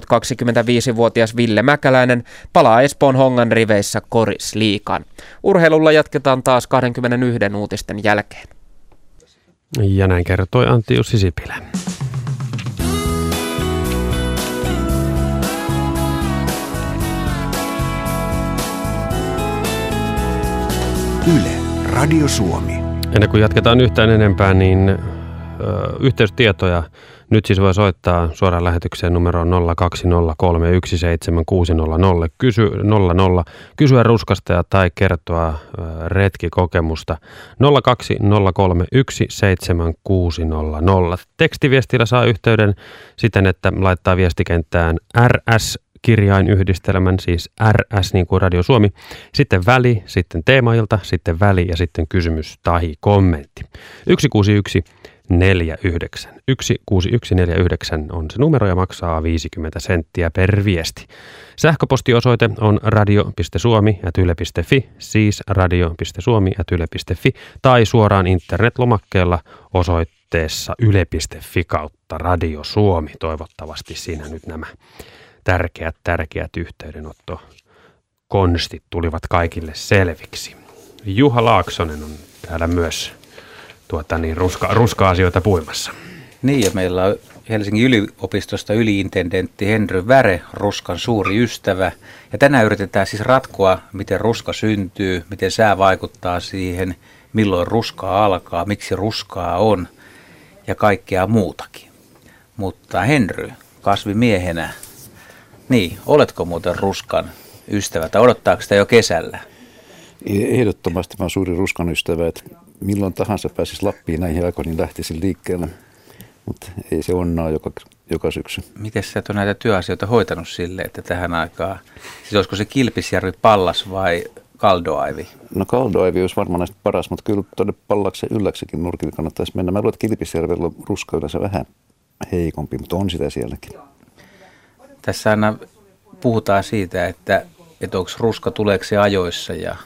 25-vuotias Ville Mäkäläinen palaa Espoon Hongan riveissä Koris liikaan. Urheilulla jatketaan taas 21 uutisten jälkeen. Ja näin kertoi Antti Jussi Sipilä. Yle, Radio Suomi. Ennen kuin jatketaan yhtään enempää, niin ö, yhteystietoja nyt siis voi soittaa suoraan lähetykseen numeroon 020317600, kysy, 00, kysyä ruskasta tai kertoa retkikokemusta 020317600. Tekstiviestillä saa yhteyden siten, että laittaa viestikenttään RS kirjainyhdistelmän, siis RS niin kuin Radio Suomi, sitten väli, sitten teemailta, sitten väli ja sitten kysymys tai kommentti. 161 49. 16149 on se numero ja maksaa 50 senttiä per viesti. Sähköpostiosoite on radio.suomi.yle.fi, siis radio.suomi.yle.fi tai suoraan internetlomakkeella osoitteessa yle.fi kautta Radio Suomi. Toivottavasti siinä nyt nämä tärkeät, tärkeät yhteydenotto konstit tulivat kaikille selviksi. Juha Laaksonen on täällä myös tuota, niin, ruska, ruska-asioita puimassa. Niin, ja meillä on Helsingin yliopistosta yliintendentti Henry Väre, ruskan suuri ystävä. Ja tänään yritetään siis ratkoa, miten ruska syntyy, miten sää vaikuttaa siihen, milloin ruskaa alkaa, miksi ruskaa on ja kaikkea muutakin. Mutta Henry, kasvimiehenä, niin, oletko muuten ruskan ystävä tai odottaako sitä jo kesällä? Ehdottomasti mä suuri ruskan ystävä, että milloin tahansa pääsis Lappiin näihin aikoihin, niin lähtisin liikkeelle. Mutta ei se onnaa joka, joka syksy. Miten sä et ole näitä työasioita hoitanut sille, että tähän aikaan, siis olisiko se Kilpisjärvi Pallas vai Kaldoaivi? No Kaldoaivi olisi varmaan näistä paras, mutta kyllä tuonne Pallaksen ylläksekin nurkille kannattaisi mennä. Mä luulen, että Kilpisjärvellä on ruska yleensä vähän heikompi, mutta on sitä sielläkin. Tässä aina puhutaan siitä, että, että onko ruska tuleeko se ajoissa ja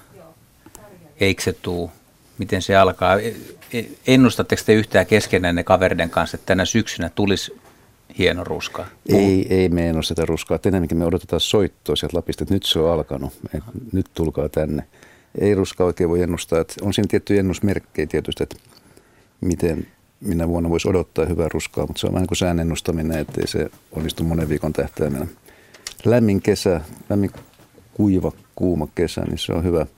eikö se tuu miten se alkaa. E, e, ennustatteko te yhtään keskenään ne kaveriden kanssa, että tänä syksynä tulisi hieno ruska? Ei, ei me ennusteta ruskaa. Enemmänkin me odotetaan soittoa sieltä Lapista, että nyt se on alkanut, että nyt tulkaa tänne. Ei ruska oikein voi ennustaa. Että on siinä tiettyjä ennusmerkkejä tietysti, että miten minä vuonna voisi odottaa hyvää ruskaa, mutta se on vähän kuin sään ennustaminen, ettei se onnistu monen viikon tähtäimellä. Lämmin kesä, lämmin kuiva, kuuma kesä, niin se on hyvä –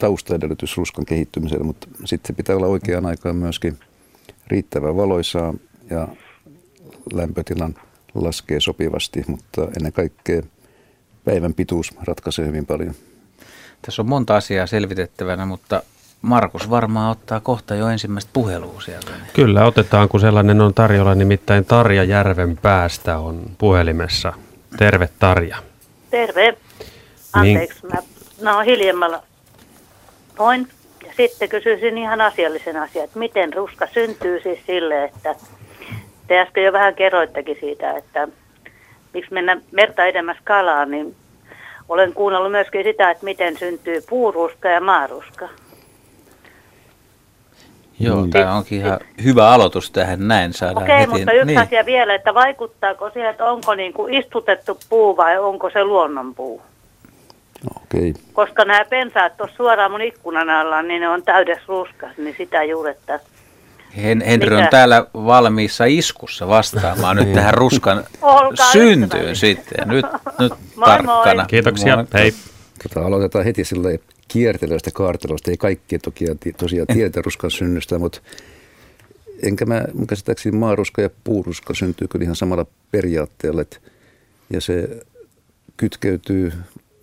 taustaedellytys ruskan kehittymiselle, mutta sitten se pitää olla oikeaan aikaan myöskin riittävän valoisaa ja lämpötilan laskee sopivasti, mutta ennen kaikkea päivän pituus ratkaisee hyvin paljon. Tässä on monta asiaa selvitettävänä, mutta Markus varmaan ottaa kohta jo ensimmäistä puhelua sieltä. Kyllä, otetaan, kun sellainen on tarjolla. Nimittäin Tarja Järven päästä on puhelimessa. Terve Tarja. Terve. Anteeksi, niin. mä, mä hiljemmalla Noin. Ja sitten kysyisin ihan asiallisen asian, että miten ruska syntyy siis sille, että te äsken jo vähän kerroittekin siitä, että miksi mennä merta edemmäs kalaan, niin olen kuunnellut myöskin sitä, että miten syntyy puuruska ja maaruska. Joo, mm. tämä onkin ihan hyvä aloitus tähän näin saadaan Okei, okay, mutta yksi niin. asia vielä, että vaikuttaako siihen, että onko niin kuin istutettu puu vai onko se luonnonpuu? Okay. Koska nämä pensaat tuossa suoraan mun ikkunan alla, niin ne on täydessä ruskas, niin sitä juuri, että... Hen, Henry on täällä valmiissa iskussa vastaamaan nyt tähän ruskan syntyyn sitten. Nyt, nyt moi tarkkana. Moi. Kiitoksia, moi. hei. Tota, aloitetaan heti silleen kiertelyistä kaarteluista. Ei kaikki toki, tosiaan tiedetä ruskan synnystä, mutta enkä mä mun käsittääkseni maaruska ja puuruska syntyy kyllä ihan samalla periaatteella. Että, ja se kytkeytyy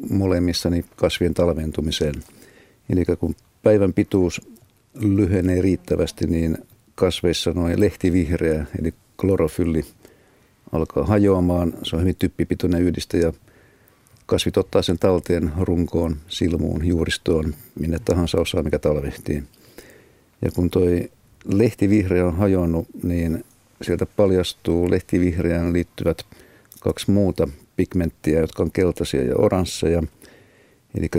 molemmissa niin kasvien talventumiseen. Eli kun päivän pituus lyhenee riittävästi, niin kasveissa noin lehtivihreä, eli klorofylli alkaa hajoamaan. Se on hyvin typpipitoinen yhdiste ja kasvit ottaa sen talteen runkoon, silmuun, juuristoon, minne tahansa osaa, mikä talvehtii. Ja kun toi lehtivihreä on hajonnut, niin sieltä paljastuu lehtivihreään liittyvät kaksi muuta pigmenttiä, jotka on keltaisia ja oransseja. Eli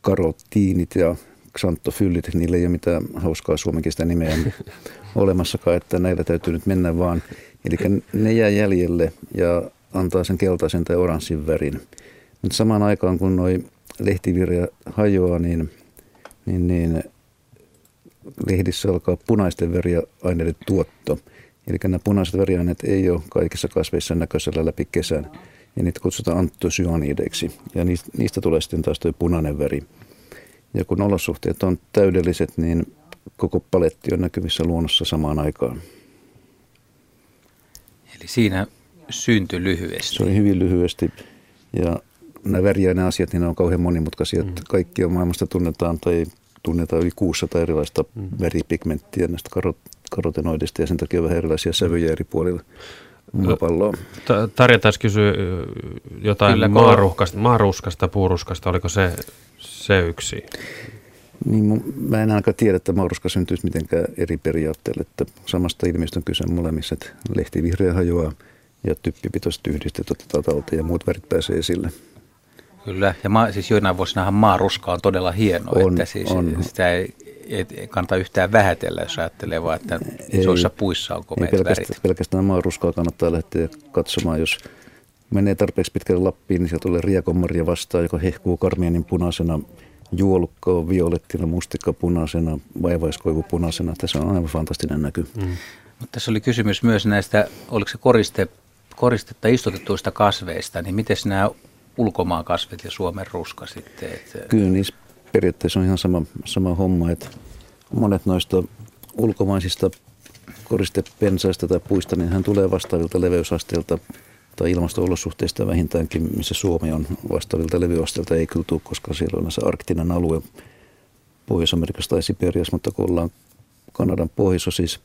karottiinit ja xanthofyllit, niillä ei ole mitään hauskaa suomenkista nimeä olemassakaan, että näillä täytyy nyt mennä vaan. Eli ne jää jäljelle ja antaa sen keltaisen tai oranssin värin. Mutta samaan aikaan kun noi lehtivirja hajoaa, niin, niin, niin lehdissä alkaa punaisten veriaineiden tuotto. Eli nämä punaiset veriaineet ei ole kaikissa kasveissa näköisellä läpi kesän. Ja niitä kutsutaan antosyanideiksi. Ja niistä tulee sitten taas tuo punainen veri. Ja kun olosuhteet on täydelliset, niin koko paletti on näkyvissä luonnossa samaan aikaan. Eli siinä syntyi lyhyesti. Se oli hyvin lyhyesti. Ja nämä väriäinen asiat, niin ne on kauhean monimutkaisia. Mm. Kaikkia maailmasta tunnetaan tai tunnetaan yli 600 erilaista mm. veripigmenttiä näistä karot- karotenoidista ja sen takia vähän erilaisia sävyjä eri puolilla maapalloa. Tarja taisi kysyä jotain Kyllä, maaruskasta, maaruskasta, puuruskasta, oliko se, se yksi? Niin, mä en ainakaan tiedä, että mauruska syntyisi mitenkään eri periaatteella, että samasta ilmiöstä on kyse molemmissa, että lehti vihreä hajoaa ja typpipitoiset yhdistet otetaan talteen ja muut värit pääsee esille. Kyllä, ja ma, siis joinain vuosinahan maaruska on todella hieno, on, että siis on. sitä ei, ei kannata yhtään vähätellä, jos ajattelee vaan, että isoissa puissa on komeat ei pelkästään, värit. pelkästään maaruskaa kannattaa lähteä katsomaan, jos menee tarpeeksi pitkälle Lappiin, niin sieltä tulee riekonmarja vastaan, joka hehkuu karmienin punaisena, juolukka on violettina, mustikka punaisena, vaivaiskoivu punaisena. Tässä on aivan fantastinen näky. Mm. Mutta tässä oli kysymys myös näistä, oliko se koriste, koristetta istutetuista kasveista, niin miten nämä ulkomaan kasvit ja Suomen ruska sitten? Että... Kyllä niissä periaatteessa on ihan sama, sama homma, että monet noista ulkomaisista koristepensaista tai puista, niin hän tulee vastaavilta leveysasteilta tai ilmasto-olosuhteista vähintäänkin, missä Suomi on vastaavilta levyasteilta, ei kyllä tule, koska siellä on se arktinen alue Pohjois-Amerikassa tai Siperiassa, mutta kun ollaan Kanadan pohjoisosissa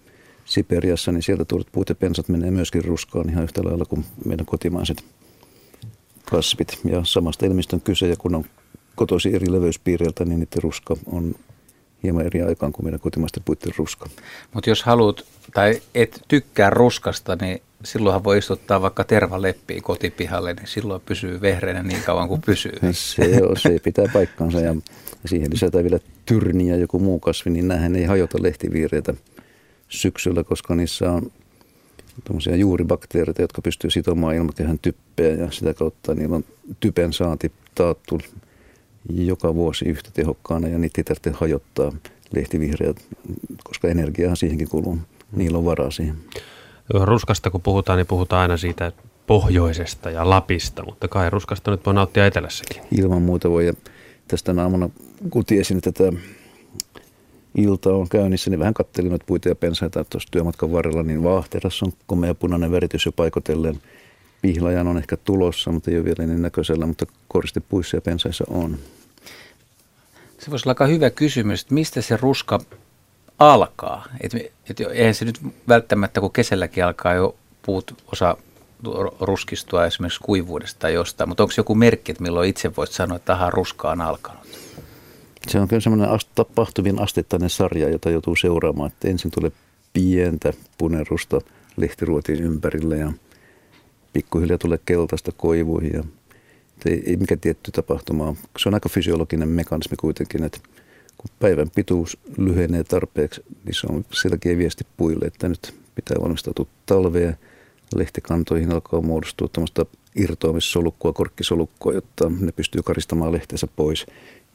Siperiassa, niin sieltä tuodet puut ja pensat menee myöskin ruskaan ihan yhtä lailla kuin meidän kotimaiset kasvit. Ja samasta ilmistön kyse, ja kun on kotoisin eri leveyspiireiltä, niin niiden ruska on hieman eri aikaan kuin meidän kotimaisten puiden ruska. Mutta jos haluat tai et tykkää ruskasta, niin silloinhan voi istuttaa vaikka tervaleppiin kotipihalle, niin silloin pysyy vehreänä niin kauan kuin pysyy. Se, on, se pitää paikkansa ja siihen lisätään vielä tyrni ja joku muu kasvi, niin nähän ei hajota lehtiviireitä syksyllä, koska niissä on tuommoisia juuribakteereita, jotka pystyy sitomaan ilmakehän typpeä ja sitä kautta niillä on typen saanti taattu joka vuosi yhtä tehokkaana ja niitä ei tarvitse hajottaa lehtivihreät, koska energiaa siihenkin kuluu. Niillä on varaa siihen. Ruskasta kun puhutaan, niin puhutaan aina siitä pohjoisesta ja Lapista, mutta kai ruskasta nyt voi nauttia etelässäkin. Ilman muuta voi. Ja tästä aamuna, kun tiesin, että tätä ilta on käynnissä, niin vähän kattelin noita puita ja pensaita tuossa työmatkan varrella, niin Vaahteras on komea punainen väritys jo paikotellen. Pihlajan on ehkä tulossa, mutta ei ole vielä niin näköisellä, mutta koristepuissa ja pensaissa on. Se voisi olla aika hyvä kysymys, että mistä se ruska alkaa? Et, et, eihän se nyt välttämättä, kun kesälläkin alkaa jo puut osa ruskistua esimerkiksi kuivuudesta tai jostain, mutta onko joku merkki, että milloin itse voit sanoa, että tähän ruska on alkanut? Se on kyllä semmoinen tapahtuvin astettainen sarja, jota joutuu seuraamaan. Että ensin tulee pientä punerusta lehtiruotin ympärille ja pikkuhiljaa tulee keltaista koivuihin. Ja ei, ei mikä tietty tapahtuma. Se on aika fysiologinen mekanismi kuitenkin, että kun päivän pituus lyhenee tarpeeksi, niin se on selkeä viesti puille, että nyt pitää valmistautua talveen. Lehtikantoihin alkaa muodostua tämmöistä irtoamissolukkoa, korkkisolukkoa, jotta ne pystyy karistamaan lehteensä pois.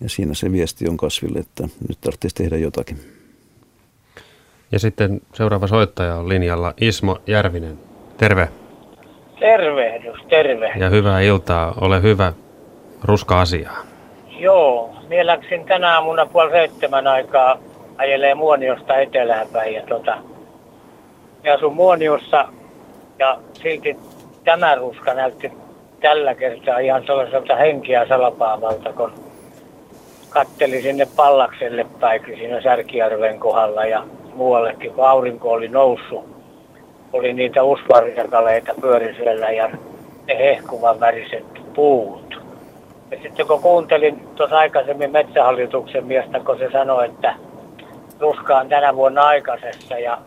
Ja siinä se viesti on kasville, että nyt tarvitsisi tehdä jotakin. Ja sitten seuraava soittaja on linjalla Ismo Järvinen. Terve. Tervehdys, terve. Ja hyvää iltaa. Ole hyvä. Ruska asiaa. Joo, minä läksin tänä aamuna puoli seitsemän aikaa ajelee Muoniosta etelään päin. Ja tota, ja asun Muoniossa ja silti tämä ruska näytti tällä kertaa ihan sellaiselta henkiä salapaavalta, kun katteli sinne Pallakselle päin siinä Särkijärven kohdalla ja muuallekin, kun aurinko oli noussut. Oli niitä usvarisakaleita pyöri siellä ja ne hehkuvan väriset puut. Ja sitten kun kuuntelin tuossa aikaisemmin metsähallituksen miestä, kun se sanoi, että ruska on tänä vuonna aikaisessa ja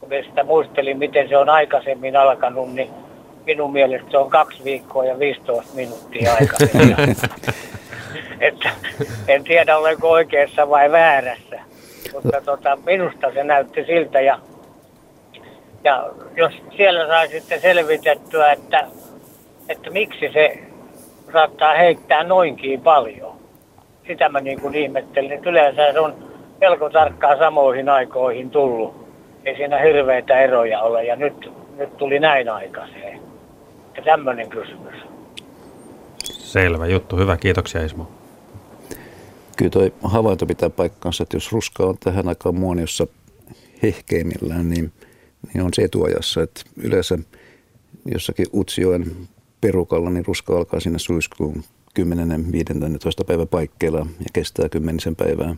kun sitä muistelin, miten se on aikaisemmin alkanut, niin minun mielestä se on kaksi viikkoa ja 15 minuuttia aikaisemmin. että en tiedä olenko oikeassa vai väärässä, mutta tota, minusta se näytti siltä ja, ja jos siellä sai sitten selvitettyä, että että miksi se saattaa heittää noinkin paljon. Sitä mä niin kuin ihmettelin, että yleensä se on melko tarkkaan samoihin aikoihin tullut. Ei siinä hirveitä eroja ole ja nyt, nyt tuli näin aikaiseen. Ja tämmöinen kysymys. Selvä juttu. Hyvä. Kiitoksia Ismo. Kyllä tuo havainto pitää paikkansa, että jos ruska on tähän aikaan muoniossa hehkeimmillään, niin, niin on se etuajassa. Että yleensä jossakin Utsjoen perukalla, niin ruska alkaa sinne syyskuun 10. 15. päivä paikkeilla ja kestää kymmenisen päivää.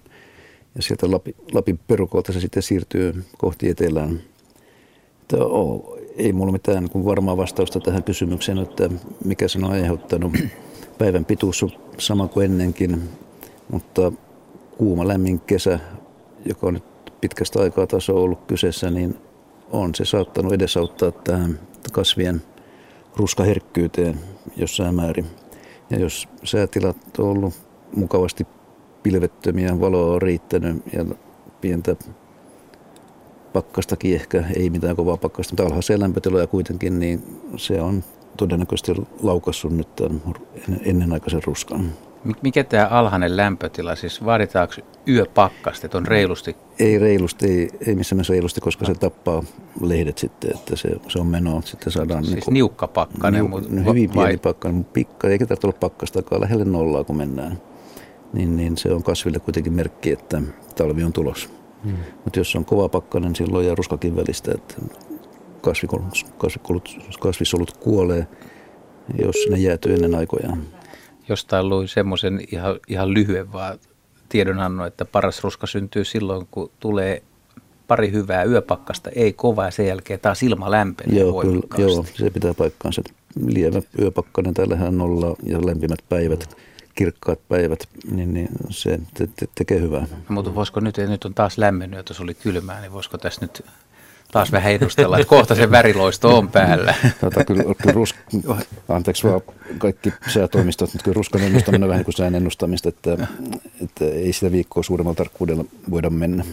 Ja sieltä Lapin, Lapin perukolta se sitten siirtyy kohti etelään. Että oh, ei mulla mitään niin varmaa vastausta tähän kysymykseen, että mikä sen on aiheuttanut. Päivän pituus on sama kuin ennenkin, mutta kuuma lämmin kesä, joka on nyt pitkästä aikaa taso ollut kyseessä, niin on se saattanut edesauttaa tähän kasvien ruskaherkkyyteen jossain määrin. Ja jos säätilat on ollut mukavasti pilvettömiä, valoa on riittänyt ja pientä pakkastakin ehkä, ei mitään kovaa pakkasta, mutta alhaisia lämpötiloja kuitenkin, niin se on todennäköisesti laukassut nyt tämän ennenaikaisen ruskan. Mikä tämä alhainen lämpötila, siis vaaditaanko yöpakkasta, että on reilusti? Ei reilusti, ei, ei missään mielessä reilusti, koska se tappaa lehdet sitten, että se, se on menoa. Sitten saadaan siis niin niukka pakkanen? Niu, mutta, hyvin vai? pieni pakkanen, mutta pikka, eikä tarvitse olla pakkastakaan lähelle nollaa, kun mennään. Niin, niin se on kasville kuitenkin merkki, että talvi on tulos. Hmm. Mutta jos on kova pakkanen, silloin jää ruskakin välistä, että kasvikolut, kasvisolut kuolee, jos ne jäätyy ennen aikojaan jostain luin semmoisen ihan, ihan lyhyen vaan tiedonannon, että paras ruska syntyy silloin, kun tulee pari hyvää yöpakkasta, ei kovaa, sen jälkeen taas ilma lämpenee joo, kyllä, joo, se pitää paikkaansa. Lievä yöpakkanen, täällähän nolla ja lämpimät päivät, kirkkaat päivät, niin, niin se te, te, tekee hyvää. No, mutta voisiko nyt, nyt on taas lämmennyt, jos oli kylmää, niin voisiko tässä nyt taas vähän edustella, että kohta se väriloisto on päällä. Tota, kyllä, kyllä rus, anteeksi vaan kaikki säätoimistot, mutta kyllä ruskan ennustaminen on vähän niin kuin sään ennustamista, että, että ei sitä viikkoa suuremmalla tarkkuudella voida mennä.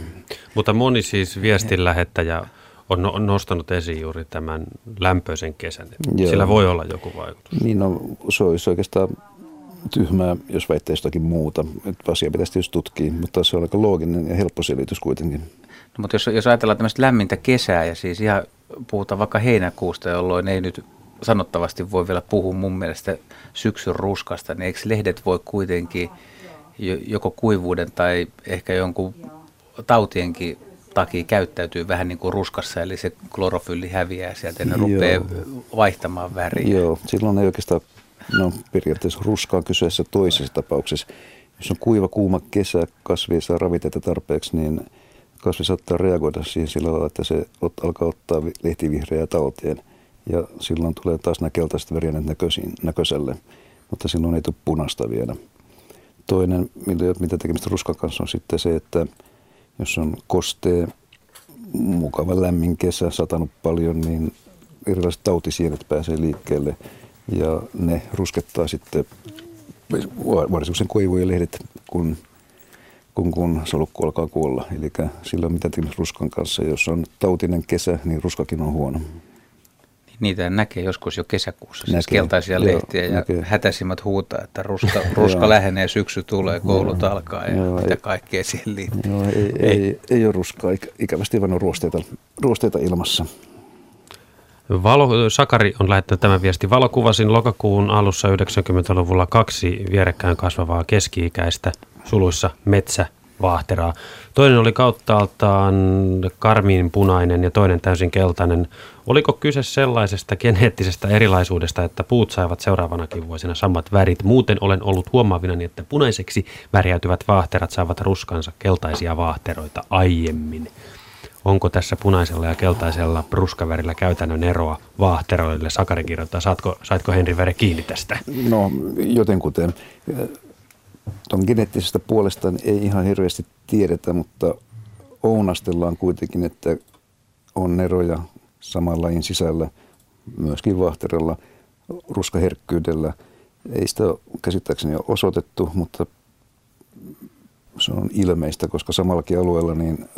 Mutta moni siis viestin lähettäjä on, no, nostanut esiin juuri tämän lämpöisen kesän. Joo. Sillä voi olla joku vaikutus. Niin no, se olisi oikeastaan tyhmää, jos väittäisi jotakin muuta. Että asia pitäisi tietysti tutkia, mutta se on aika looginen ja helppo selitys kuitenkin. No, mutta jos, jos ajatellaan tämmöistä lämmintä kesää ja siis ihan puhutaan vaikka heinäkuusta, jolloin ei nyt sanottavasti voi vielä puhua mun mielestä syksyn ruskasta, niin eikö lehdet voi kuitenkin joko kuivuuden tai ehkä jonkun tautienkin takia käyttäytyy vähän niin kuin ruskassa, eli se klorofylli häviää sieltä ja ne rupeaa vaihtamaan väriä. Joo, silloin ei oikeastaan, no periaatteessa ruskaa kyseessä toisessa tapauksessa. Jos on kuiva, kuuma kesä, kasvi ei saa ravitetta tarpeeksi, niin – kasvi saattaa reagoida siihen sillä lailla, että se alkaa ottaa lehtivihreää talteen. Ja silloin tulee taas nämä keltaiset näköisiin, näköiselle, mutta silloin ei tule punaista vielä. Toinen, mitä tekemistä ruskan kanssa on sitten se, että jos on kostee, mukava lämmin kesä, satanut paljon, niin erilaiset tautisienet pääsee liikkeelle ja ne ruskettaa sitten varsinkin koivujen lehdet, kun kun, kun solukku alkaa kuolla. Eli sillä on mitä tekemistä ruskan kanssa. Jos on tautinen kesä, niin ruskakin on huono. Niitä näkee joskus jo kesäkuussa, siis näkee. siis keltaisia joo, lehtiä ja näkee. hätäisimmät huutaa, että ruska, ruska lähenee, syksy tulee, koulut joo, alkaa ja joo, mitä ei, kaikkea siihen liittyy. Joo, ei, ei. Ei, ei ole ruskaa, ikävästi vaan on ruosteita, ruosteita ilmassa. Valo, Sakari on lähettänyt tämän viesti. Valokuvasin lokakuun alussa 90-luvulla kaksi vierekkäin kasvavaa keski-ikäistä suluissa metsä vaahteraa. Toinen oli kauttaaltaan karmiin punainen ja toinen täysin keltainen. Oliko kyse sellaisesta geneettisestä erilaisuudesta, että puut saivat seuraavanakin vuosina samat värit? Muuten olen ollut huomaavinani, että punaiseksi värjäytyvät vaahterat saavat ruskansa keltaisia vaahteroita aiemmin. Onko tässä punaisella ja keltaisella ruskavärillä käytännön eroa vaahteroille? Sakari kirjoittaa, saatko, saitko Henri Vere kiinni tästä? No jotenkuten. Tuon geneettisestä puolesta ei ihan hirveästi tiedetä, mutta ounastellaan kuitenkin, että on eroja saman lajin sisällä, myöskin vahterella, ruskaherkkyydellä. Ei sitä käsittääkseni ole osoitettu, mutta se on ilmeistä, koska samallakin alueella niin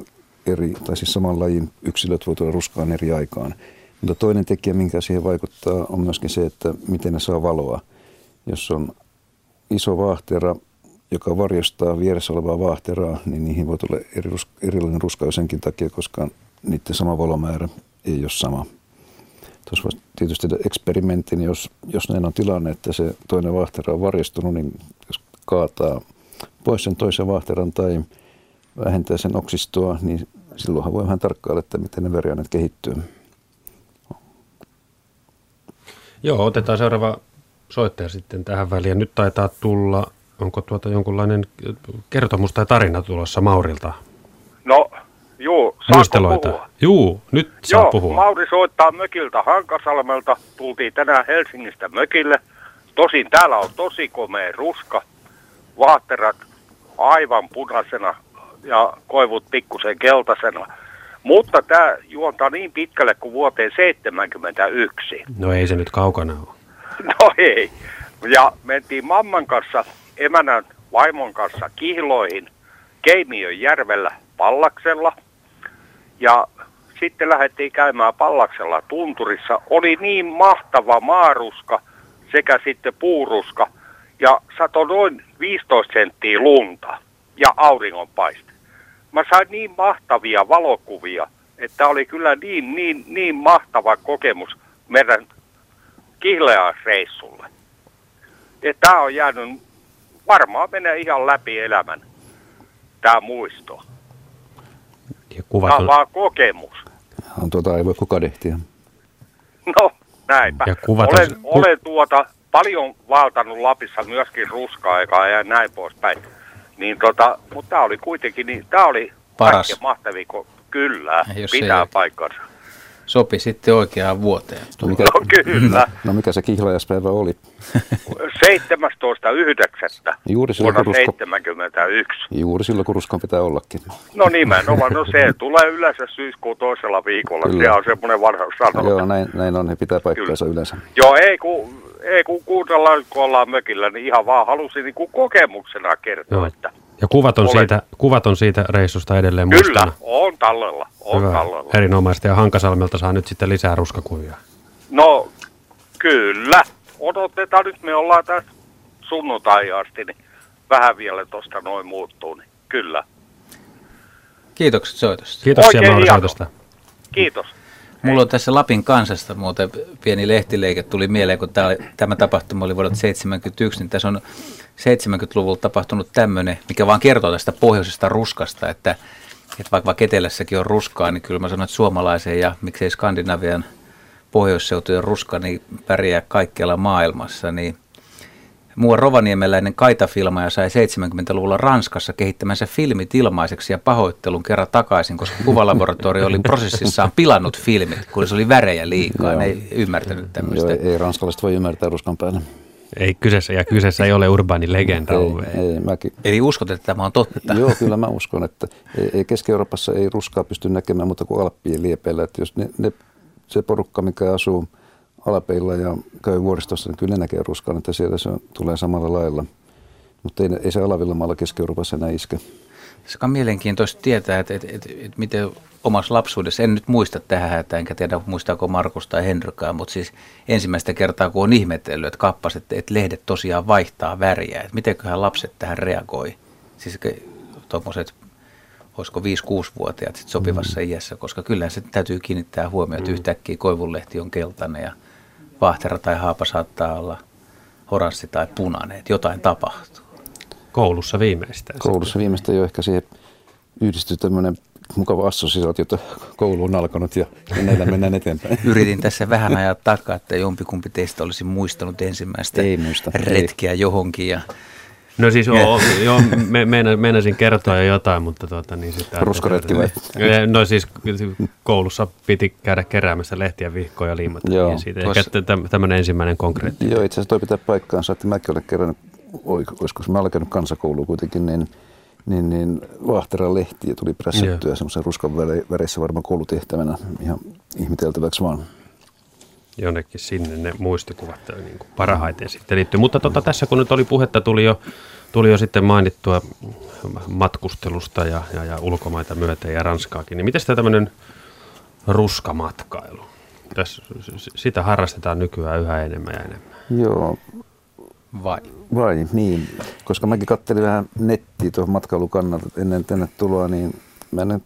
eri, tai siis saman lajin yksilöt voi tulla ruskaan eri aikaan. Mutta toinen tekijä, minkä siihen vaikuttaa, on myöskin se, että miten ne saa valoa. Jos on iso vaahtera, joka varjostaa vieressä olevaa vaahteraa, niin niihin voi tulla eri, erilainen ruska senkin takia, koska niiden sama valomäärä ei ole sama. Tuossa voisi tietysti tehdä eksperimentin, jos, jos näin on tilanne, että se toinen vaahtera on varjostunut, niin jos kaataa pois sen toisen vaahteran tai vähentää sen oksistoa, niin silloinhan voi vähän tarkkailla, että miten ne veriaineet kehittyy. Joo, otetaan seuraava soittaja sitten tähän väliin. Nyt taitaa tulla, onko tuota jonkunlainen kertomus tai tarina tulossa Maurilta? No, juu, saako puhua? Juu, nyt saa Joo, puhua. Mauri soittaa mökiltä Hankasalmelta. Tultiin tänään Helsingistä mökille. Tosin täällä on tosi komea ruska. Vaatterat aivan punaisena ja koivut pikkusen keltaisena. Mutta tämä juontaa niin pitkälle kuin vuoteen 71. No ei se nyt kaukana ole. No ei. Ja mentiin mamman kanssa, emänän vaimon kanssa kihloihin Keimiön järvellä Pallaksella. Ja sitten lähdettiin käymään Pallaksella tunturissa. Oli niin mahtava maaruska sekä sitten puuruska. Ja sato noin 15 senttiä lunta ja auringonpaiste. Mä sain niin mahtavia valokuvia, että oli kyllä niin, niin, niin mahtava kokemus meidän kihleaisreissulle. Tämä on jäänyt, varmaan menee ihan läpi elämän, tämä muisto. Ja Tämä on vaan kokemus. On tuota, ei voi kukaan kadehtia. No, näinpä. Ja kuvat olen, on- olen tuota, paljon valtanut Lapissa myöskin ruska-aikaa ja näin poispäin. Niin tota, mutta tämä oli kuitenkin, niin tämä oli Paras. kaikkein mahtavin, ko- kyllä, Jos pitää ei- paikkansa. Sopi sitten oikeaan vuoteen. No mikä, No kyllä. no mikä se kihlajaispäivä oli? 17.9. Juuri silloin, vuonna kun rusko, 71. juuri silloin, kun ruskan pitää ollakin. No nimenomaan, no se tulee yleensä syyskuun toisella viikolla. Kyllä. Se on semmoinen vanha sanonta. Joo, näin, näin on, he pitää paikkaansa yleensä. Joo, ei kun, ei kun kuunnellaan, kun ollaan mökillä, niin ihan vaan halusin niin kuin kokemuksena kertoa, Joo. että Ja kuvat on, Olen. siitä, kuvat on siitä reissusta edelleen kyllä, on tallella, on Hyvä, tallella. erinomaista. Ja Hankasalmelta saa nyt sitten lisää ruskakuvia. No, kyllä. Odotetaan nyt, me ollaan tässä sunnuntai asti, niin vähän vielä tuosta noin muuttuu, niin kyllä. Kiitokset soitosta. Kiitoksia Oikein Mauri soitosta. Kiitos. Mulla on tässä Lapin kansasta muuten pieni lehtileike tuli mieleen, kun tämä, tämä tapahtuma oli vuodelta 71, niin tässä on 70-luvulla tapahtunut tämmöinen, mikä vaan kertoo tästä pohjoisesta ruskasta, että, että vaikka, vaikka etelässäkin on ruskaa, niin kyllä mä sanon, että suomalaisen ja miksei Skandinavian pohjoisseutujen ruska niin pärjää kaikkialla maailmassa, niin Muuan rovaniemeläinen kaitafilmaaja sai 70-luvulla Ranskassa kehittämänsä filmit ilmaiseksi ja pahoittelun kerran takaisin, koska kuvalaboratorio oli prosessissaan pilannut filmit, kun se oli värejä liikaa. Joo. Ne ei ymmärtänyt Joo, tämmöistä. ei, ei ranskalaiset voi ymmärtää ruskan päälle. Ei kyseessä, ja kyseessä ei ole urbaani legenda. Ei, ei, mäkin. Eli uskot, että tämä on totta? Joo, kyllä mä uskon, että ei, ei Keski-Euroopassa ei ruskaa pysty näkemään muuta kuin Alppien liepeillä. Että jos ne, ne, se porukka, mikä asuu Alpeilla ja käy vuoristossa, niin kyllä näkee ruskan, että siellä se tulee samalla lailla. Mutta ei, ei se Alavillamaalla Keski-Euroopassa enää iske. Se on mielenkiintoista tietää, että, että, että, että miten omassa lapsuudessa, en nyt muista tähän hätään, enkä tiedä muistaako Markus tai Henrykään, mutta siis ensimmäistä kertaa kun on ihmetellyt, että kappas, että, että lehdet tosiaan vaihtaa väriä, että mitenköhän lapset tähän reagoi. Siis tuommoiset, olisiko 5-6-vuotiaat sit sopivassa mm. iässä, koska kyllä se täytyy kiinnittää huomioon, että yhtäkkiä koivunlehti on keltainen ja vaahtera tai haapa saattaa olla oranssi tai punainen, että jotain tapahtuu. Koulussa viimeistään. Koulussa viimeistä jo ehkä siihen yhdistyy tämmöinen mukava assosiaatio, että koulu on alkanut ja, ja näillä mennään eteenpäin. Yritin tässä vähän ajaa takaa, että jompikumpi teistä olisi muistanut ensimmäistä Ei muista, retkiä johonkin. Ja No siis joo, joo me, meina, meinasin kertoa jo jotain, mutta tuota, niin sitä... Ruskaretki vai? No siis koulussa piti käydä keräämässä lehtiä, vihkoja ja liimata. Joo. Ja siitä Tuossa- ehkä täm- tämmöinen ensimmäinen konkreetti. Joo, itse asiassa toi pitää paikkaansa, että mäkin olen kerännyt, olisiko se mä olen käynyt kansakouluun kuitenkin, niin, niin, niin Vahteran lehtiä tuli prässättyä semmoisen ruskan väre- väreissä varmaan koulutehtävänä ihan ihmeteltäväksi vaan. Jonnekin sinne ne muistikuvat niin kuin parhaiten sitten liittyy. Mutta tota, tässä kun nyt oli puhetta, tuli jo, tuli jo sitten mainittua matkustelusta ja, ja, ja ulkomaita myöten ja Ranskaakin, niin miten tämä tämmöinen ruskamatkailu? Tässä, sitä harrastetaan nykyään yhä enemmän ja enemmän. Joo. Vai? Vai, niin. Koska mäkin katselin vähän nettiä tuohon matkailukannalta ennen tänne tuloa, niin mä en,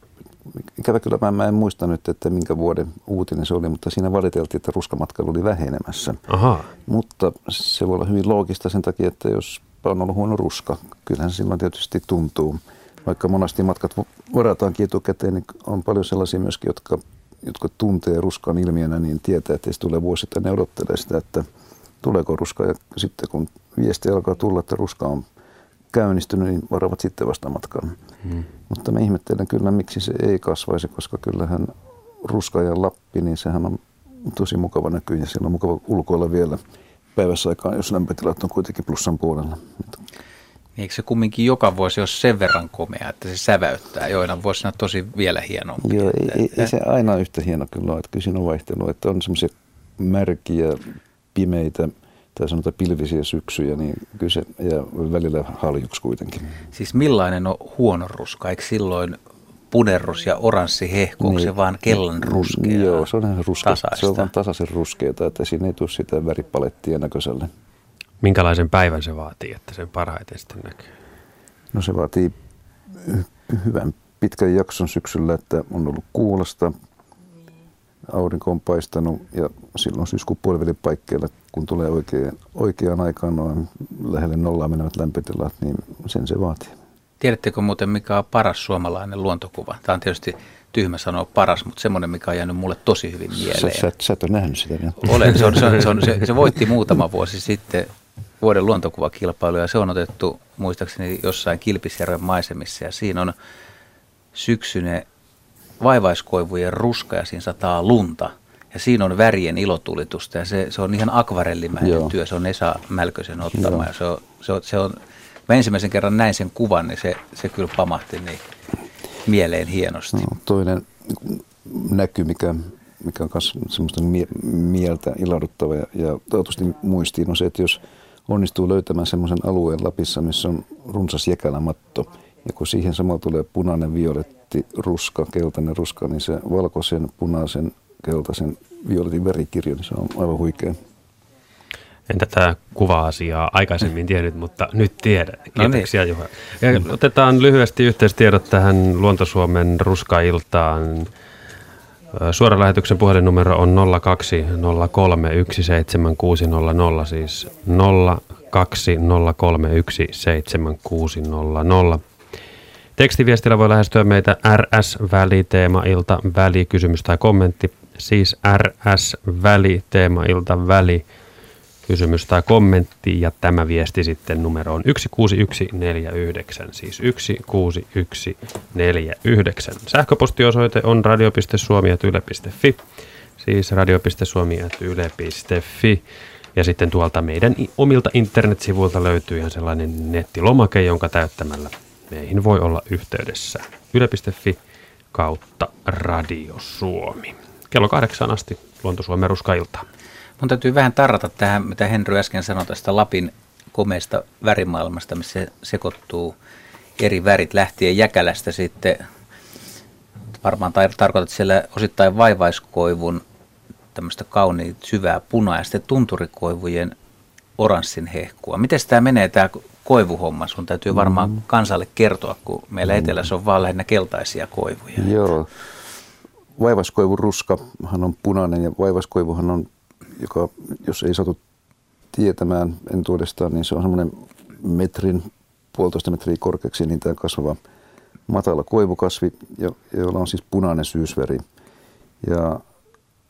ikävä kyllä mä, mä en muista nyt, että minkä vuoden uutinen se oli, mutta siinä valiteltiin, että ruskamatkailu oli vähenemässä. Aha. Mutta se voi olla hyvin loogista sen takia, että jos on ollut huono ruska, kyllähän se silloin tietysti tuntuu. Vaikka monesti matkat varataankin etukäteen, niin on paljon sellaisia myöskin, jotka, jotka tuntee ruskan ilmiönä, niin tietää, että se tulee vuosittain ne odottelee sitä, että tuleeko ruska. Ja sitten kun viesti alkaa tulla, että ruska on käynnistynyt, niin varavat sitten vasta matkan. Hmm. Mutta me ihmettelen kyllä, miksi se ei kasvaisi, koska kyllähän ruska ja Lappi, niin sehän on tosi mukava näkyy ja siellä on mukava ulkoilla vielä päivässä aikaan, jos lämpötilat on kuitenkin plussan puolella. Eikö se kumminkin joka vuosi ole sen verran komea, että se säväyttää? Joina vuosina tosi vielä hienompi. Joo, ei, ei, ei se aina yhtä hieno kyllä ole. Että kyllä siinä on vaihtelu, että on semmoisia märkiä, pimeitä tai sanotaan pilvisiä syksyjä, niin kyllä se, ja välillä haljuksi kuitenkin. Siis millainen on huono ruska? Eikö silloin punerus ja oranssi hehku, niin, se vaan kellan ruskea? Joo, se on ihan ruskea. Se on vaan tasaisen ruskeata, että siinä ei tule sitä väripalettia näköiselle. Minkälaisen päivän se vaatii, että sen parhaiten sitten näkyy? No se vaatii hyvän pitkän jakson syksyllä, että on ollut kuulasta, aurinko on paistanut ja silloin syyskuun puolivälin paikkeilla, kun tulee oikein, oikeaan aikaan noin lähelle nollaa menevät lämpötilat, niin sen se vaatii. Tiedättekö muuten, mikä on paras suomalainen luontokuva? Tämä on tietysti tyhmä sanoa paras, mutta semmoinen, mikä on jäänyt mulle tosi hyvin mieleen. Sä, sä, sä et ole nähnyt sitä. Niin. Olen, se, on, se, on, se, on, se, se voitti muutama vuosi sitten vuoden luontokuvakilpailu ja se on otettu muistaakseni jossain Kilpisjärven maisemissa ja siinä on syksyinen vaivaiskoivujen ruska ja siinä sataa lunta ja siinä on värien ilotulitusta ja se, se on ihan akvarellimäinen Joo. työ, se on Esa Mälkösen ottama ja se on, se on, se on, mä ensimmäisen kerran näin sen kuvan, niin se, se kyllä pamahti niin mieleen hienosti. No, toinen näky, mikä, mikä on myös semmoista mie- mieltä ilahduttava ja, ja toivottavasti muistiin on se, että jos onnistuu löytämään semmoisen alueen Lapissa, missä on runsas jekälämatto, ja kun siihen samalla tulee punainen, violetti, ruska, keltainen ruska, niin se valkoisen, punaisen, keltaisen, violetin värikirjo, niin se on aivan huikea. En tätä kuva-asiaa aikaisemmin tiennyt, mutta nyt tiedän. Kiitoksia no niin. Juha. Ja otetaan lyhyesti yhteistiedot tähän Luontosuomen ruskailtaan. Suoralähetyksen puhelinnumero on 020317600, siis 020317600. Tekstiviestillä voi lähestyä meitä RS-väliteema-ilta, välikysymys tai kommentti, siis RS-väliteema-ilta, väli, kysymys tai kommentti ja tämä viesti sitten numeroon 16149, siis 16149. Sähköpostiosoite on radio.suomi.yle.fi, siis radio.suomi.yle.fi. Ja sitten tuolta meidän omilta internetsivuilta löytyy ihan sellainen nettilomake, jonka täyttämällä meihin voi olla yhteydessä. Yle.fi kautta Radio Suomi. Kello kahdeksan asti Luonto Suomen ruskailta. Mun täytyy vähän tarrata tähän, mitä Henry äsken sanoi tästä Lapin komeista värimaailmasta, missä sekoittuu eri värit lähtien jäkälästä sitten. Varmaan tar- tarkoitat siellä osittain vaivaiskoivun tämmöistä kauniin syvää punaa ja sitten tunturikoivujen oranssin hehkua. Miten tämä menee tämä koivuhomma? Sun täytyy varmaan mm. kansalle kertoa, kun meillä mm. etelässä on vaan lähinnä keltaisia koivuja. Joo. Vaivaskoivun ruskahan on punainen ja vaivaskoivuhan on joka, jos ei satu tietämään entuudestaan, niin se on semmoinen metrin, puolitoista metriä korkeaksi niin tämä kasvava matala koivukasvi, jolla on siis punainen syysveri. Ja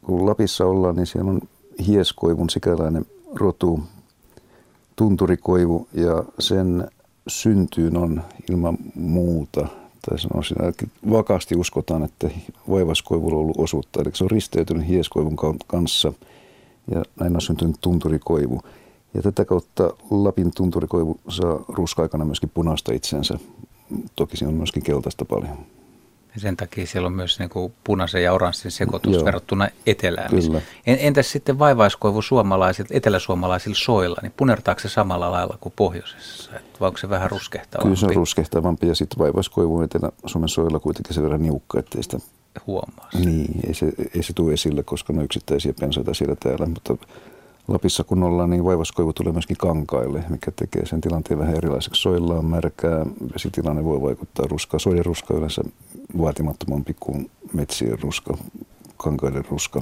kun Lapissa ollaan, niin siellä on hieskoivun sikäläinen rotu, tunturikoivu, ja sen syntyyn on ilman muuta, tai sanoisin, että vakaasti uskotaan, että vaivaskoivulla on ollut osuutta. Eli se on risteytynyt hieskoivun kanssa – ja näin on syntynyt tunturikoivu. Ja tätä kautta Lapin tunturikoivu saa ruska-aikana myöskin punaista itsensä. Toki siinä on myöskin keltaista paljon. Sen takia siellä on myös niin kuin punaisen ja oranssin sekoitus Joo. verrattuna etelään. Kyllä. Entäs sitten vaivaiskoivu suomalaisilta, eteläsuomalaisilla soilla, niin punertaako se samalla lailla kuin pohjoisessa? Vai onko se vähän ruskehtavampi? Kyllä se on ruskehtavampi ja sitten vaivaiskoivu Etelä-Suomen soilla kuitenkin se verran niukka, ettei sitä huomaa Niin, ei se, ei se tule esille, koska ne yksittäisiä pensaita siellä täällä, mutta Lapissa kun ollaan, niin vaivaskoivu tulee myöskin kankaille, mikä tekee sen tilanteen vähän erilaiseksi. Soilla on märkää, vesitilanne voi vaikuttaa ruskaa. Soiden ruska yleensä vaatimattomampi kuin metsien ruska, kankaiden ruska.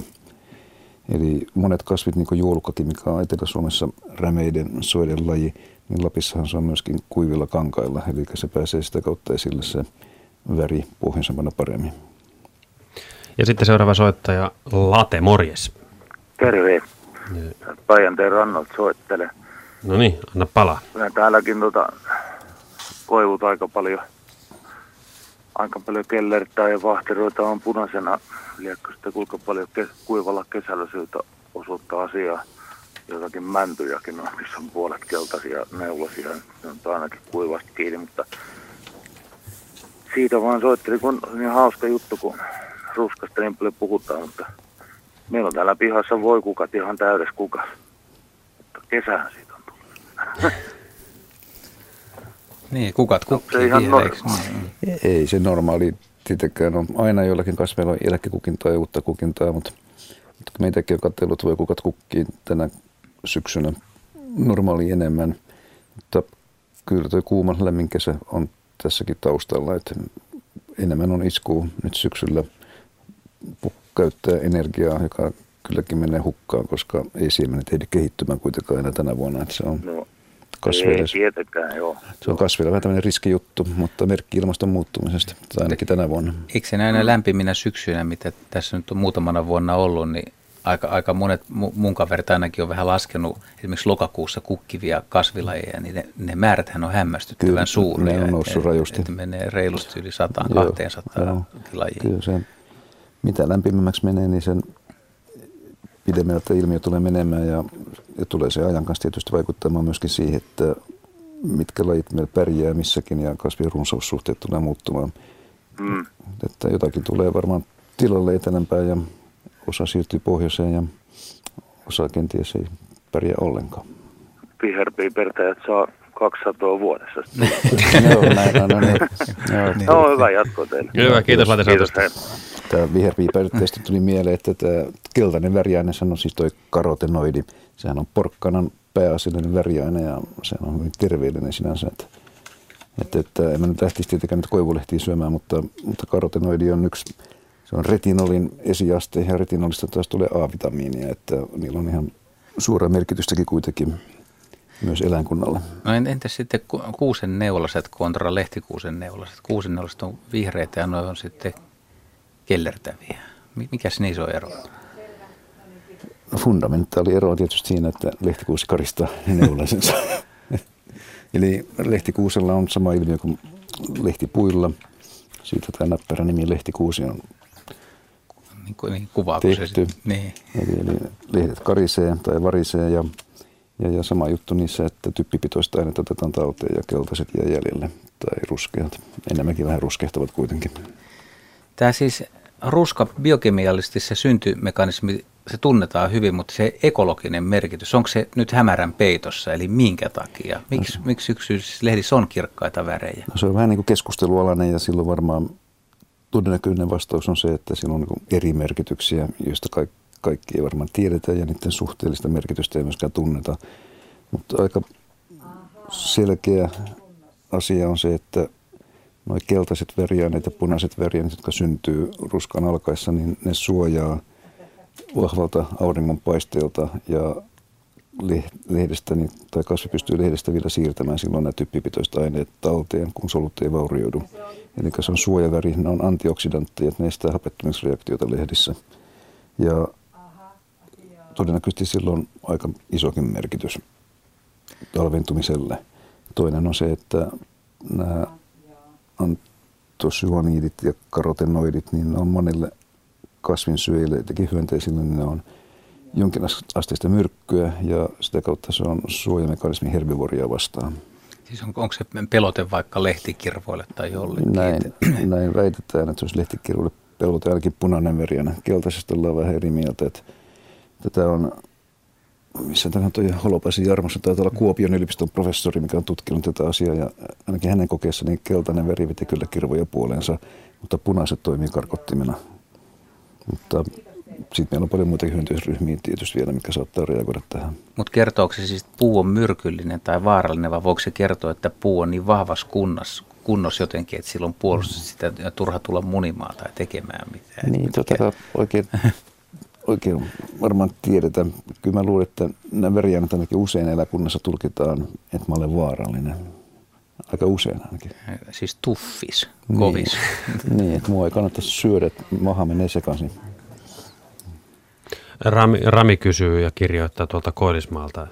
Eli monet kasvit, niin kuin juolukakin, mikä on Etelä-Suomessa rämeiden soiden laji, niin Lapissahan se on myöskin kuivilla kankailla, eli se pääsee sitä kautta esille se väri pohjoisempana paremmin. Ja sitten seuraava soittaja, Late, morjes. Terve. Päijänteen rannalta soittele. No niin, anna palaa. Kyllä täälläkin tota, koivut aika paljon, aika paljon kellertää ja vahteroita on punaisena. Liekko sitten kuinka paljon kes, kuivalla kesällä syytä osoittaa asiaa. Jotakin mäntyjäkin on, missä on puolet keltaisia neulasia. Ne on ainakin kuivasti kiinni, mutta siitä vaan soitteli, kun on niin hauska juttu, kun ruskasta niin paljon puhutaan, mutta Meillä on täällä pihassa voi kukat ihan täydessä kukas. Mutta kesähän siitä on tullut. niin, kukat kukkii se ihan vielä, niin? Ei se normaali tietenkään on. Aina joillakin kasveilla on eläkekukintaa ja uutta kukintaa, mutta, mutta meitäkin on katsellut voi kukat kukkiin tänä syksynä normaali enemmän. Mutta kyllä tuo kuuma lämmin kesä on tässäkin taustalla, että enemmän on isku nyt syksyllä käyttää energiaa, joka kylläkin menee hukkaan, koska ei siemenet ehdi kehittymään kuitenkaan enää tänä vuonna. Että se on no, kasveille, ei tietenkään, joo. Se on kasveille vähän tämmöinen riskijuttu, mutta merkki ilmaston muuttumisesta, tai ainakin tänä vuonna. Eikö se näinä lämpiminä syksyinä, mitä tässä nyt on muutamana vuonna ollut, niin aika, aika monet mun kaverit ainakin on vähän laskenut esimerkiksi lokakuussa kukkivia kasvilajeja, niin ne, ne määräthän on hämmästyttävän Kyllä, suuria. Ne on noussut että, rajusti. Että menee reilusti yli 100-200 lajia. Kyllä se mitä lämpimämmäksi menee, niin sen pidemmältä ilmiö tulee menemään ja, ja tulee se ajan kanssa tietysti vaikuttamaan myöskin siihen, että mitkä lajit meillä pärjää missäkin ja kasvien runsaussuhteet tulee muuttumaan. Mm. Että jotakin tulee varmaan tilalle etelämpää ja osa siirtyy pohjoiseen ja osa kenties ei pärjää ollenkaan. Viherpiipertäjät saa 200 vuodessa. Joo, näin on. No, niin. Joo, no, hyvä jatko teille. Hyvä, kiitos Late Kiitos, Tämä viherpiipäytteestä tuli mieleen, että tämä keltainen väriaine, on siis toi karotenoidi. Sehän on porkkanan pääasiallinen väriaine ja se on hyvin terveellinen sinänsä. Että, että, että en mä nyt lähtisi tietenkään nyt koivulehtiä syömään, mutta, mutta karotenoidi on yksi, se on retinolin esiaste ja retinolista taas tulee A-vitamiinia, että niillä on ihan suora merkitystäkin kuitenkin myös eläinkunnalle. No entäs sitten kuusen neulaset kontra lehtikuusen neulaset? Kuusen neulaset on vihreitä ja noin on sitten kellertäviä. Mikäs niissä on ero? No fundamentaali ero on tietysti siinä, että lehtikuusi karistaa neulaisensa. Eli lehtikuusella on sama ilmiö kuin lehtipuilla. Siitä tämä näppärä nimi lehtikuusi on niin, niin kuvaa, tehty. Se niin. eli, eli lehdet karisee tai varisee ja, ja, ja sama juttu niissä, että typpipitoista aineita otetaan talteen ja keltaiset jää jäljelle tai ruskeat. Enemmänkin vähän ruskehtavat kuitenkin. Tämä siis ruska biokemiallisesti se syntymekanismi, se tunnetaan hyvin, mutta se ekologinen merkitys, onko se nyt hämärän peitossa, eli minkä takia? Miksi, no. miksi yksityisissä lehdissä on kirkkaita värejä? No se on vähän niin kuin keskustelualainen ja silloin varmaan todennäköinen vastaus on se, että siinä on niin eri merkityksiä, joista kaikki, kaikki ei varmaan tiedetä ja niiden suhteellista merkitystä ei myöskään tunneta. Mutta aika selkeä asia on se, että nuo keltaiset veriaineet ja punaiset veriaineet, jotka syntyy ruskan alkaessa, niin ne suojaa vahvalta auringonpaisteelta ja lehdestä, niin, tai kasvi pystyy lehdestä vielä siirtämään silloin nämä typpipitoiset aineet talteen, kun solut ei vaurioidu. Eli se on suojaväri, ne on antioksidantteja, ne estää hapettumisreaktioita lehdissä. Ja todennäköisesti silloin on aika isokin merkitys talventumiselle. Toinen on se, että nämä antosyanidit ja karotenoidit, niin ne on monille kasvinsyöjille, etenkin hyönteisille, niin ne on jonkin asteista myrkkyä ja sitä kautta se on suojamekanismi herbivoria vastaan. Siis on, onko se pelote vaikka lehtikirvoille tai jollekin? Näin, näin väitetään, että olisi lehtikirvoille pelote, ainakin punainen veriana. Keltaisesta ollaan vähän eri mieltä, että tätä on missä tämä toi Holopaisen Jarmossa taitaa olla Kuopion yliopiston professori, mikä on tutkinut tätä asiaa ja ainakin hänen kokeessa niin keltainen veri veti kyllä kirvoja puoleensa, mutta punaiset toimii karkottimena. Mutta sitten meillä on paljon muita hyönteisryhmiä tietysti vielä, mikä saattaa reagoida tähän. Mutta kertooko se siis, että puu on myrkyllinen tai vaarallinen, vai voiko se kertoa, että puu on niin vahvassa kunnossa, kunnossa jotenkin, että silloin puolustus sitä ja turha tulla munimaan tai tekemään mitään? Niin, tota, oikein, oikein varmaan tiedetään. Kyllä mä luulen, että nämä veriaineet ainakin usein eläkunnassa tulkitaan, että mä olen vaarallinen. Aika usein ainakin. Siis tuffis, kovis. Niin, niin että mua ei kannata syödä, että maha menee sekaisin. Rami, Rami kysyy ja kirjoittaa tuolta Koillismaalta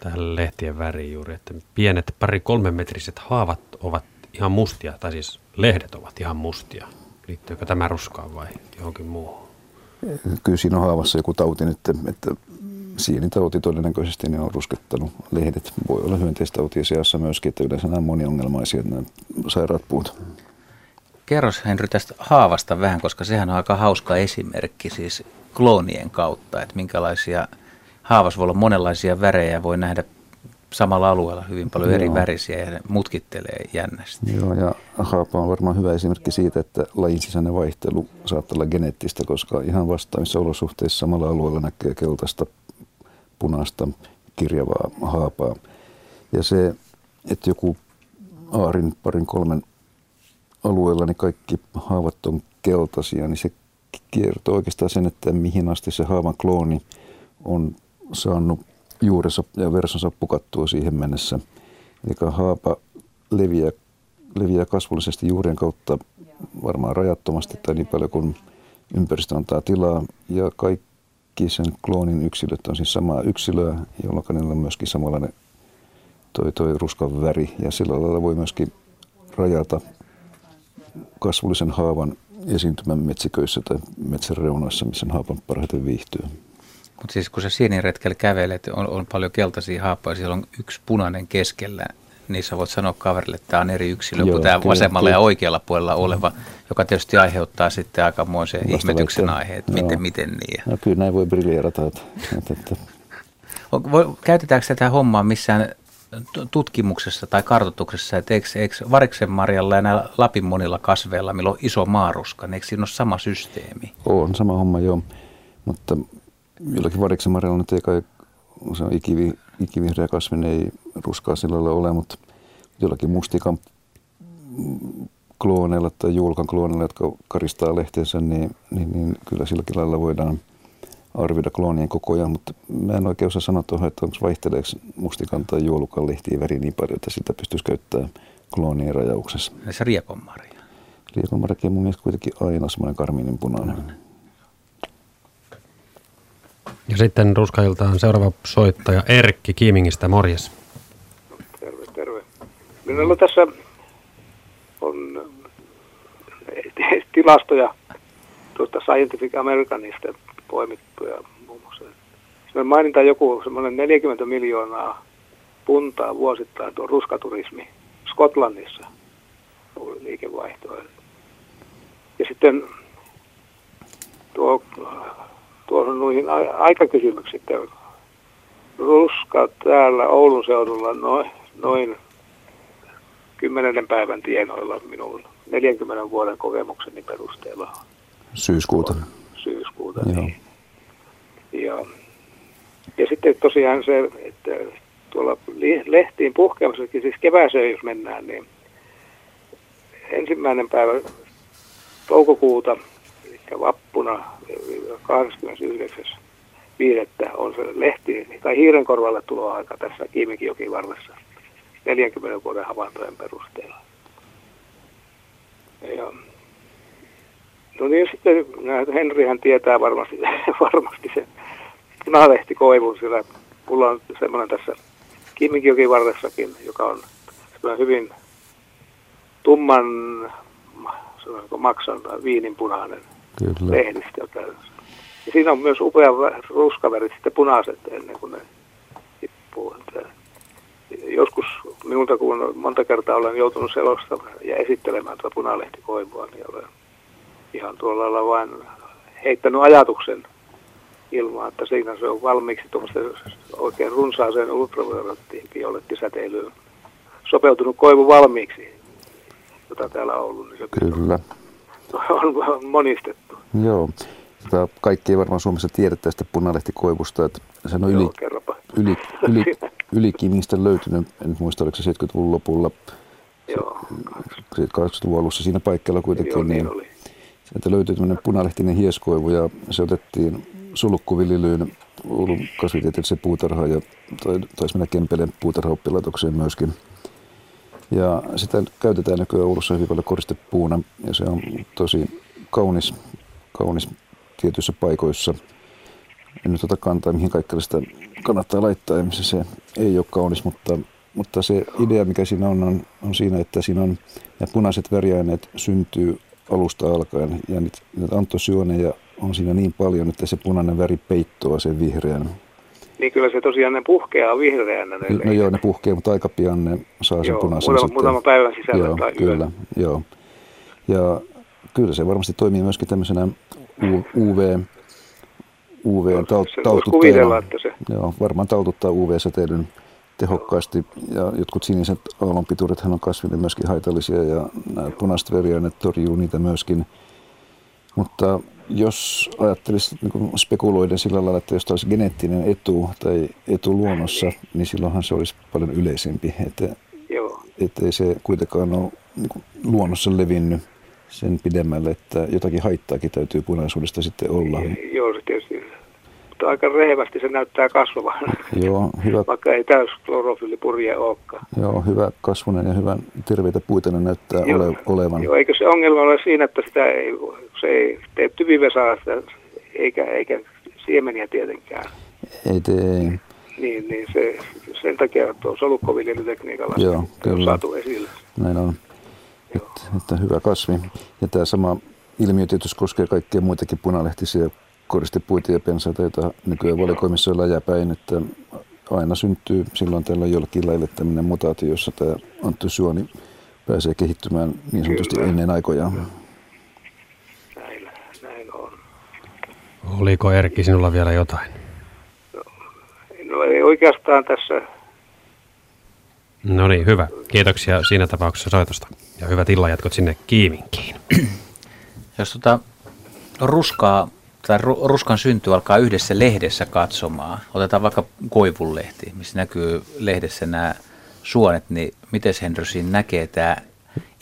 tähän lehtien väriin juuri, että pienet pari kolmemetriset haavat ovat ihan mustia, tai siis lehdet ovat ihan mustia. Liittyykö tämä ruskaan vai johonkin muuhun? Kyllä siinä on haavassa joku tauti nyt, että sienitauti todennäköisesti ne on ruskettanut lehdet. Voi olla hyönteistautia seassa myöskin, että yleensä nämä on moniongelmaisia nämä sairaat puut. Kerros Henry tästä haavasta vähän, koska sehän on aika hauska esimerkki siis kloonien kautta, että minkälaisia haavassa voi olla monenlaisia värejä, voi nähdä samalla alueella hyvin paljon Joo. eri värisiä ja ne mutkittelee jännästi. Joo, ja haapa on varmaan hyvä esimerkki siitä, että lajin sisäinen vaihtelu saattaa olla geneettistä, koska ihan vastaavissa olosuhteissa samalla alueella näkee keltaista, punaista, kirjavaa haapaa. Ja se, että joku aarin parin kolmen alueella niin kaikki haavat on keltaisia, niin se kertoo oikeastaan sen, että mihin asti se haavan klooni on saanut juurensa ja versonsa pukattua siihen mennessä. Eli haapa leviää, leviää kasvullisesti juurien kautta varmaan rajattomasti tai niin paljon kuin ympäristö antaa tilaa. Ja kaikki sen kloonin yksilöt on siis samaa yksilöä, jolloin niillä on myöskin samanlainen toi, toi ruskan väri. Ja sillä lailla voi myöskin rajata kasvullisen haavan esiintymän metsiköissä tai metsän reunoissa, missä haapan parhaiten viihtyy. Mutta siis kun sä sieniretkellä kävelet, on, on paljon keltaisia haapoja, siellä on yksi punainen keskellä, niin sä voit sanoa kaverille, että tämä on eri yksilö Joo, kuin tämä vasemmalla kyllä. ja oikealla puolella oleva, joka tietysti aiheuttaa sitten aikamoisen ihmetyksen aihe, että miten, miten niin. No, kyllä näin voi briljeerata. Että, että, käytetäänkö tätä hommaa missään tutkimuksessa tai kartoituksessa, että eikö, eikö variksen marjalla ja näillä Lapin monilla kasveilla, millä on iso maaruska, niin eikö siinä ole sama systeemi? On sama homma, joo. Mutta jollakin variksen marjalla nyt ei kai, se on ikivi, ikivihreä kasvi, niin ei ruskaa sillä lailla ole, mutta jollakin mustikan klooneilla tai julkan klooneilla, jotka karistaa lehteensä, niin, niin, niin kyllä silläkin lailla voidaan arvioida kloonien kokoja, mutta mä en oikein osaa sanoa tuohon, että onko vaihteleeko mustikan tai juolukan lehtiä väri niin paljon, että sitä pystyisi käyttämään kloonien rajauksessa. Se rieponmarja. Rieponmarja on mun mielestä kuitenkin aina semmoinen karminen punainen. Mm. Ja sitten Ruskailtaan seuraava soittaja Erkki Kiimingistä, morjes. Terve, terve. Minulla tässä on eh, tilastoja tuosta Scientific Americanista poimittuja muun muassa. Mä mainitaan joku semmoinen 40 miljoonaa puntaa vuosittain tuo ruskaturismi Skotlannissa liikevaihtoa. Ja sitten tuo, tuohon noihin aikakysymyksiin. Ruska täällä Oulun seudulla noin, noin kymmenennen päivän tienoilla minun 40 vuoden kokemukseni perusteella. Syyskuuta. Syyskuuta, Joo. niin. Ja, ja sitten tosiaan se, että tuolla lehtiin puhkeamisessakin, siis kevääseen jos mennään, niin ensimmäinen päivä toukokuuta, eli vappuna 29. viidettä on se lehti, tai hiirenkorvalle tuloaika tässä Kiimikijokin varressa 40 vuoden havaintojen perusteella. Ja, no niin sitten Henrihän tietää varmasti, varmasti sen punalehti koivun, sillä mulla on semmoinen tässä Kimminkijokin varressakin, joka on hyvin tumman sanoinko, maksan viininpunainen Kyllä. lehdistö. Ja siinä on myös upea ruskavärit sitten punaiset ennen kuin ne tippuu. Joskus minulta, kun monta kertaa olen joutunut selostamaan ja esittelemään tuota punalehtikoivua, niin olen ihan tuolla lailla vain heittänyt ajatuksen ilmaa, että siinä se on valmiiksi tuommoista oikein runsaaseen ultraviolettiin violettisäteilyyn sopeutunut koivu valmiiksi, jota täällä on ollut. Niin se Kyllä. On, on monistettu. Joo. Tota, kaikki ei varmaan Suomessa tiedä tästä punalähtikoivusta, että se on yli, Joo, kerropa. yli, yli, yli löytynyt, en muista oliko se 70-luvun lopulla, Joo, 80-luvun alussa siinä paikalla kuitenkin, joo, niin niin sieltä löytyi tämmöinen punalehtinen hieskoivu ja se otettiin sulukkuviljelyyn Oulun kasvitieteelliseen puutarhaan ja taisi mennä Kempeleen puutarhaoppilaitokseen myöskin. Ja sitä käytetään nykyään Oulussa hyvin paljon koristepuuna ja se on tosi kaunis, kaunis tietyissä paikoissa. En nyt ota kantaa, mihin kaikkea sitä kannattaa laittaa ja missä se ei ole kaunis, mutta, mutta se idea, mikä siinä on, on, on siinä, että siinä on nämä punaiset väriaineet syntyy alusta alkaen ja niitä, niitä antosyoneja on siinä niin paljon, että se punainen väri peittoaa sen vihreän. Niin kyllä se tosiaan ne puhkeaa vihreänä. Ne No lehdet. joo, ne puhkee, mutta aika pian ne saa sen Joo, punaisen muutama- sitten. muutaman päivän sisällä joo, tai kyllä, yön. joo. Ja kyllä se varmasti toimii myöskin tämmöisenä UV, UV taltuttajana. että se- Joo, varmaan taltuttaa UV-säteilyn tehokkaasti ja jotkut siniset aallonpituudethan on kasville myöskin haitallisia ja nämä punaiset veriaineet torjuu niitä myöskin. Mutta jos ajattelisi niin spekuloiden sillä lailla, että jos olisi geneettinen etu tai etu luonnossa, niin silloinhan se olisi paljon yleisempi. Että, Joo. että ei se kuitenkaan ole niin luonnossa levinnyt sen pidemmälle, että jotakin haittaakin täytyy punaisuudesta sitten olla. Joo, se tietysti. Mutta aika rehevästi se näyttää kasvavan, Joo, hyvä, vaikka ei täys klorofyllipurje olekaan. joo, hyvä kasvunen ja hyvän terveitä puita ne näyttää Joo. ole, olevan. Joo, eikö se ongelma ole siinä, että sitä ei, se ei tee tyvivesaa sitä, eikä, eikä siemeniä tietenkään. Ei tee, Niin, niin se, sen takia tuo solukkoviljelytekniikalla Joo, on kyllä. saatu esille. näin on. Että, että hyvä kasvi. Ja tämä sama ilmiö tietysti koskee kaikkia muitakin punalehtisiä koristepuita ja pensaita, joita nykyään valikoimissa on läjäpäin, että aina syntyy silloin tällä jollakin lailla tämmöinen mutaatio, jossa tämä anttosyoni pääsee kehittymään niin sanotusti Kyllä. ennen aikojaan. Näin, näin on. Oliko Erkki sinulla vielä jotain? No ei oikeastaan tässä No niin, hyvä. Kiitoksia siinä tapauksessa soitosta. Ja hyvät illanjatkot sinne Kiiminkiin. Jos tota ruskaa tai ru- ruskan synty alkaa yhdessä lehdessä katsomaan, otetaan vaikka koivunlehti, missä näkyy lehdessä nämä suonet, niin miten Henry siinä näkee tämä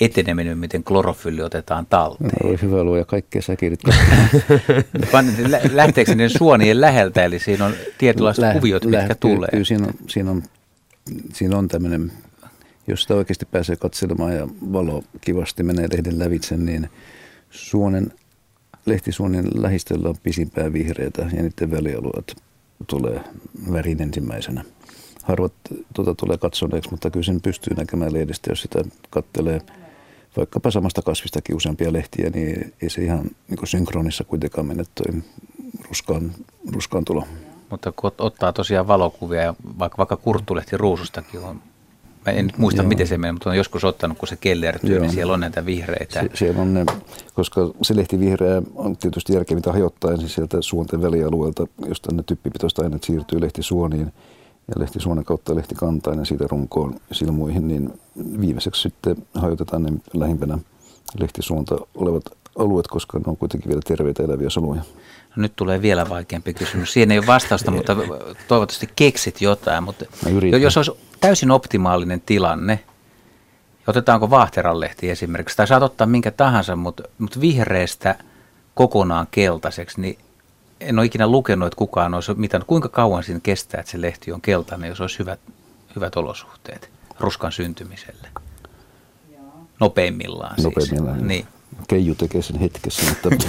eteneminen, miten klorofylli otetaan talteen? Oi hyvä luoja, kaikkea säkirit. Vaan lä- Lähteekö ne suonien läheltä, eli siinä on tietynlaiset Lä- kuviot, mitkä lähtyy. tulee? Kyllä siinä on, siinä on, siinä on tämmöinen, jos sitä oikeasti pääsee katselemaan ja valo kivasti menee lehden lävitse, niin suonen, lehtisuonen lähistöllä on pisimpää vihreitä ja niiden välialueet tulee värin ensimmäisenä. Harvat tuota tulee katsoneeksi, mutta kyllä sen pystyy näkemään lehdestä, jos sitä kattelee vaikkapa samasta kasvistakin useampia lehtiä, niin ei se ihan niin synkronissa kuitenkaan mene toi ruskaan, ruskaan tulo. Mutta kun ot- ottaa tosiaan valokuvia, ja vaikka, vaikka kurttulehti ruusustakin on, mä en nyt muista Joo. miten se menee, mutta on joskus ottanut, kun se kellertyy, Joo. niin siellä on näitä vihreitä. Se, siellä on ne, koska se lehti vihreä on tietysti järkevintä hajottaa ensin sieltä suonten välialueelta, josta ne typpipitoista aineet siirtyy lehtisuoniin ja lehtisuonen kautta lehtikantaan ja siitä runkoon silmuihin, niin viimeiseksi sitten hajotetaan ne lähimpänä lehtisuonta olevat alueet, koska ne on kuitenkin vielä terveitä eläviä soluja. No nyt tulee vielä vaikeampi kysymys. Siihen ei ole vastausta, mutta toivottavasti keksit jotain. Mutta jos olisi täysin optimaalinen tilanne, otetaanko vaahteranlehti esimerkiksi, tai saat ottaa minkä tahansa, mutta, mutta vihreästä kokonaan keltaiseksi, niin en ole ikinä lukenut, että kukaan olisi mitään. Kuinka kauan siinä kestää, että se lehti on keltainen, jos olisi hyvät, hyvät olosuhteet ruskan syntymiselle? Nopeimmillaan siis. Nopeimmillaan. Niin. Keiju tekee sen hetkessä, mutta,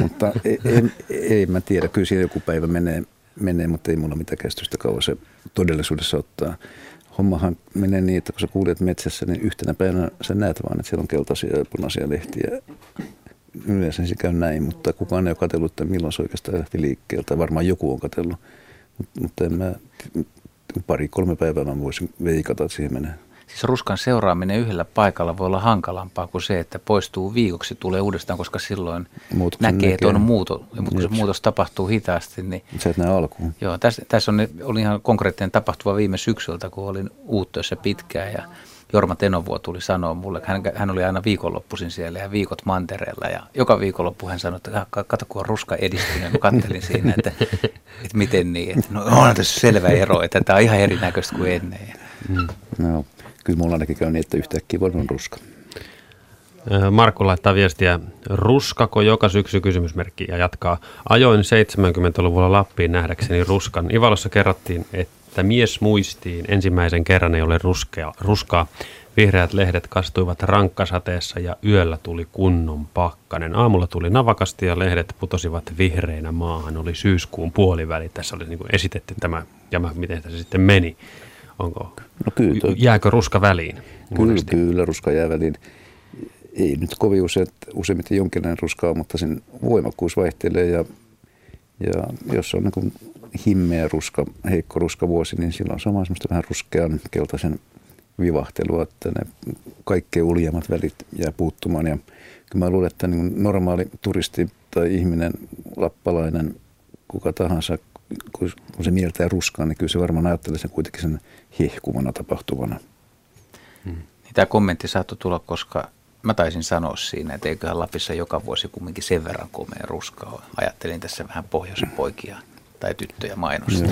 mutta ei, ei, mä tiedä. Kyllä siellä joku päivä menee, menee, mutta ei mulla mitään käsitystä kauan se todellisuudessa ottaa. Hommahan menee niin, että kun sä kuulet metsässä, niin yhtenä päivänä sä näet vaan, että siellä on keltaisia ja punaisia lehtiä. Yleensä se käy näin, mutta kukaan ei ole katsellut, että milloin se oikeastaan lähti liikkeeltä. Varmaan joku on katsellut, mutta en mä, pari-kolme päivää mä voisin veikata, että siihen menee. Siis ruskan seuraaminen yhdellä paikalla voi olla hankalampaa kuin se, että poistuu viikoksi, tulee uudestaan, koska silloin Muutoksen näkee, näkee. että on muuto. Ja mutta kun se muutos tapahtuu hitaasti, niin Sä et näe alkuun. joo, tässä, tässä on, oli ihan konkreettinen tapahtuma viime syksyltä, kun olin uuttöissä pitkään ja Jorma Tenovuo tuli sanoa mulle, hän, hän oli aina viikonloppuisin siellä ja viikot mantereella ja joka viikonloppu hän sanoi, että kato kun on ruska edistynyt. Mä kattelin siinä, että, että miten niin. Että no on tässä selvä ero, että tämä on ihan erinäköistä kuin ennen. Mm. No, kyllä mulla ainakin käy niin, että yhtäkkiä on ruska. Markku laittaa viestiä, ruskako joka syksy kysymysmerkki ja jatkaa. Ajoin 70-luvulla Lappiin nähdäkseni ruskan. Ivalossa kerrottiin, että mies muistiin ensimmäisen kerran ei ole ruskea, ruskaa. Vihreät lehdet kastuivat rankkasateessa ja yöllä tuli kunnon pakkanen. Aamulla tuli navakasti ja lehdet putosivat vihreinä maahan. Oli syyskuun puoliväli. Tässä oli niin esitetty tämä ja miten se sitten meni. Onko, no kyllä, toi, jääkö ruska väliin? Kyllä, kyllä, ruska jää väliin ei nyt kovin usein, useimmiten jonkinlainen ruskaa, mutta sen voimakkuus vaihtelee ja, ja jos on niin himmeä ruska, heikko ruska vuosi, niin silloin se on semmoista vähän ruskean keltaisen vivahtelua, että ne kaikkein uljemmat välit jää puuttumaan. Ja kyllä mä luulen, että niin normaali turisti tai ihminen, lappalainen, kuka tahansa, kun se mieltää ruskaa, niin kyllä se varmaan ajattelee sen kuitenkin sen hehkuvana tapahtuvana. Hmm. Niin tämä kommentti saattoi tulla, koska mä taisin sanoa siinä, että eiköhän Lapissa joka vuosi kumminkin sen verran komea ruska ole. Ajattelin tässä vähän pohjoisen poikia tai tyttöjä mainosta.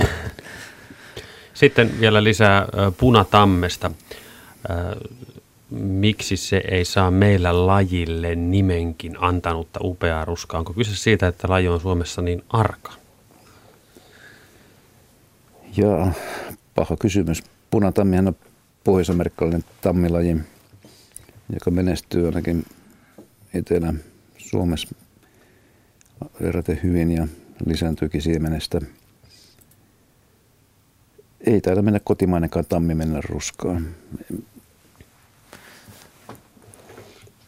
Sitten vielä lisää punatammesta. Miksi se ei saa meillä lajille nimenkin antanutta upeaa ruskaa? Onko kyse siitä, että laji on Suomessa niin arka? Joo, paha kysymys. Punatammihan on pohjois-amerikkalainen tammilaji joka menestyy ainakin Etelä-Suomessa verraten hyvin ja lisääntyykin siemenestä. Ei taida mennä kotimainenkaan tammi mennä ruskaan.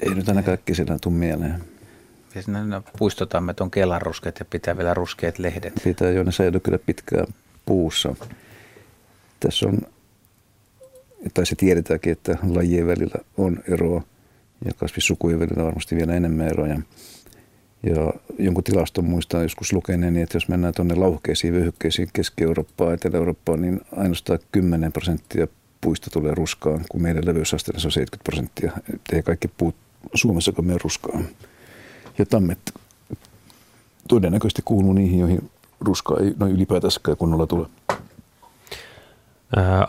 Ei nyt aina kaikki siellä tule mieleen. Ja puistotammet on kelaruskeet ja pitää vielä ruskeat lehdet. Pitää jo, ne säilyy kyllä pitkään puussa. Tässä on tai se tiedetäänkin, että lajien välillä on eroa ja kasvissukujen välillä varmasti vielä enemmän eroja. Ja jonkun tilaston muistaa joskus lukeneeni, niin että jos mennään tuonne lauhkeisiin vyöhykkeisiin Keski-Eurooppaan, Etelä-Eurooppaan, niin ainoastaan 10 prosenttia puista tulee ruskaan, kun meidän leveysasteella se on 70 prosenttia. Ei kaikki puut Suomessa mene ruskaan. Ja tammet todennäköisesti kuuluu niihin, joihin ruskaa ei noin ylipäätänsäkään kunnolla tule.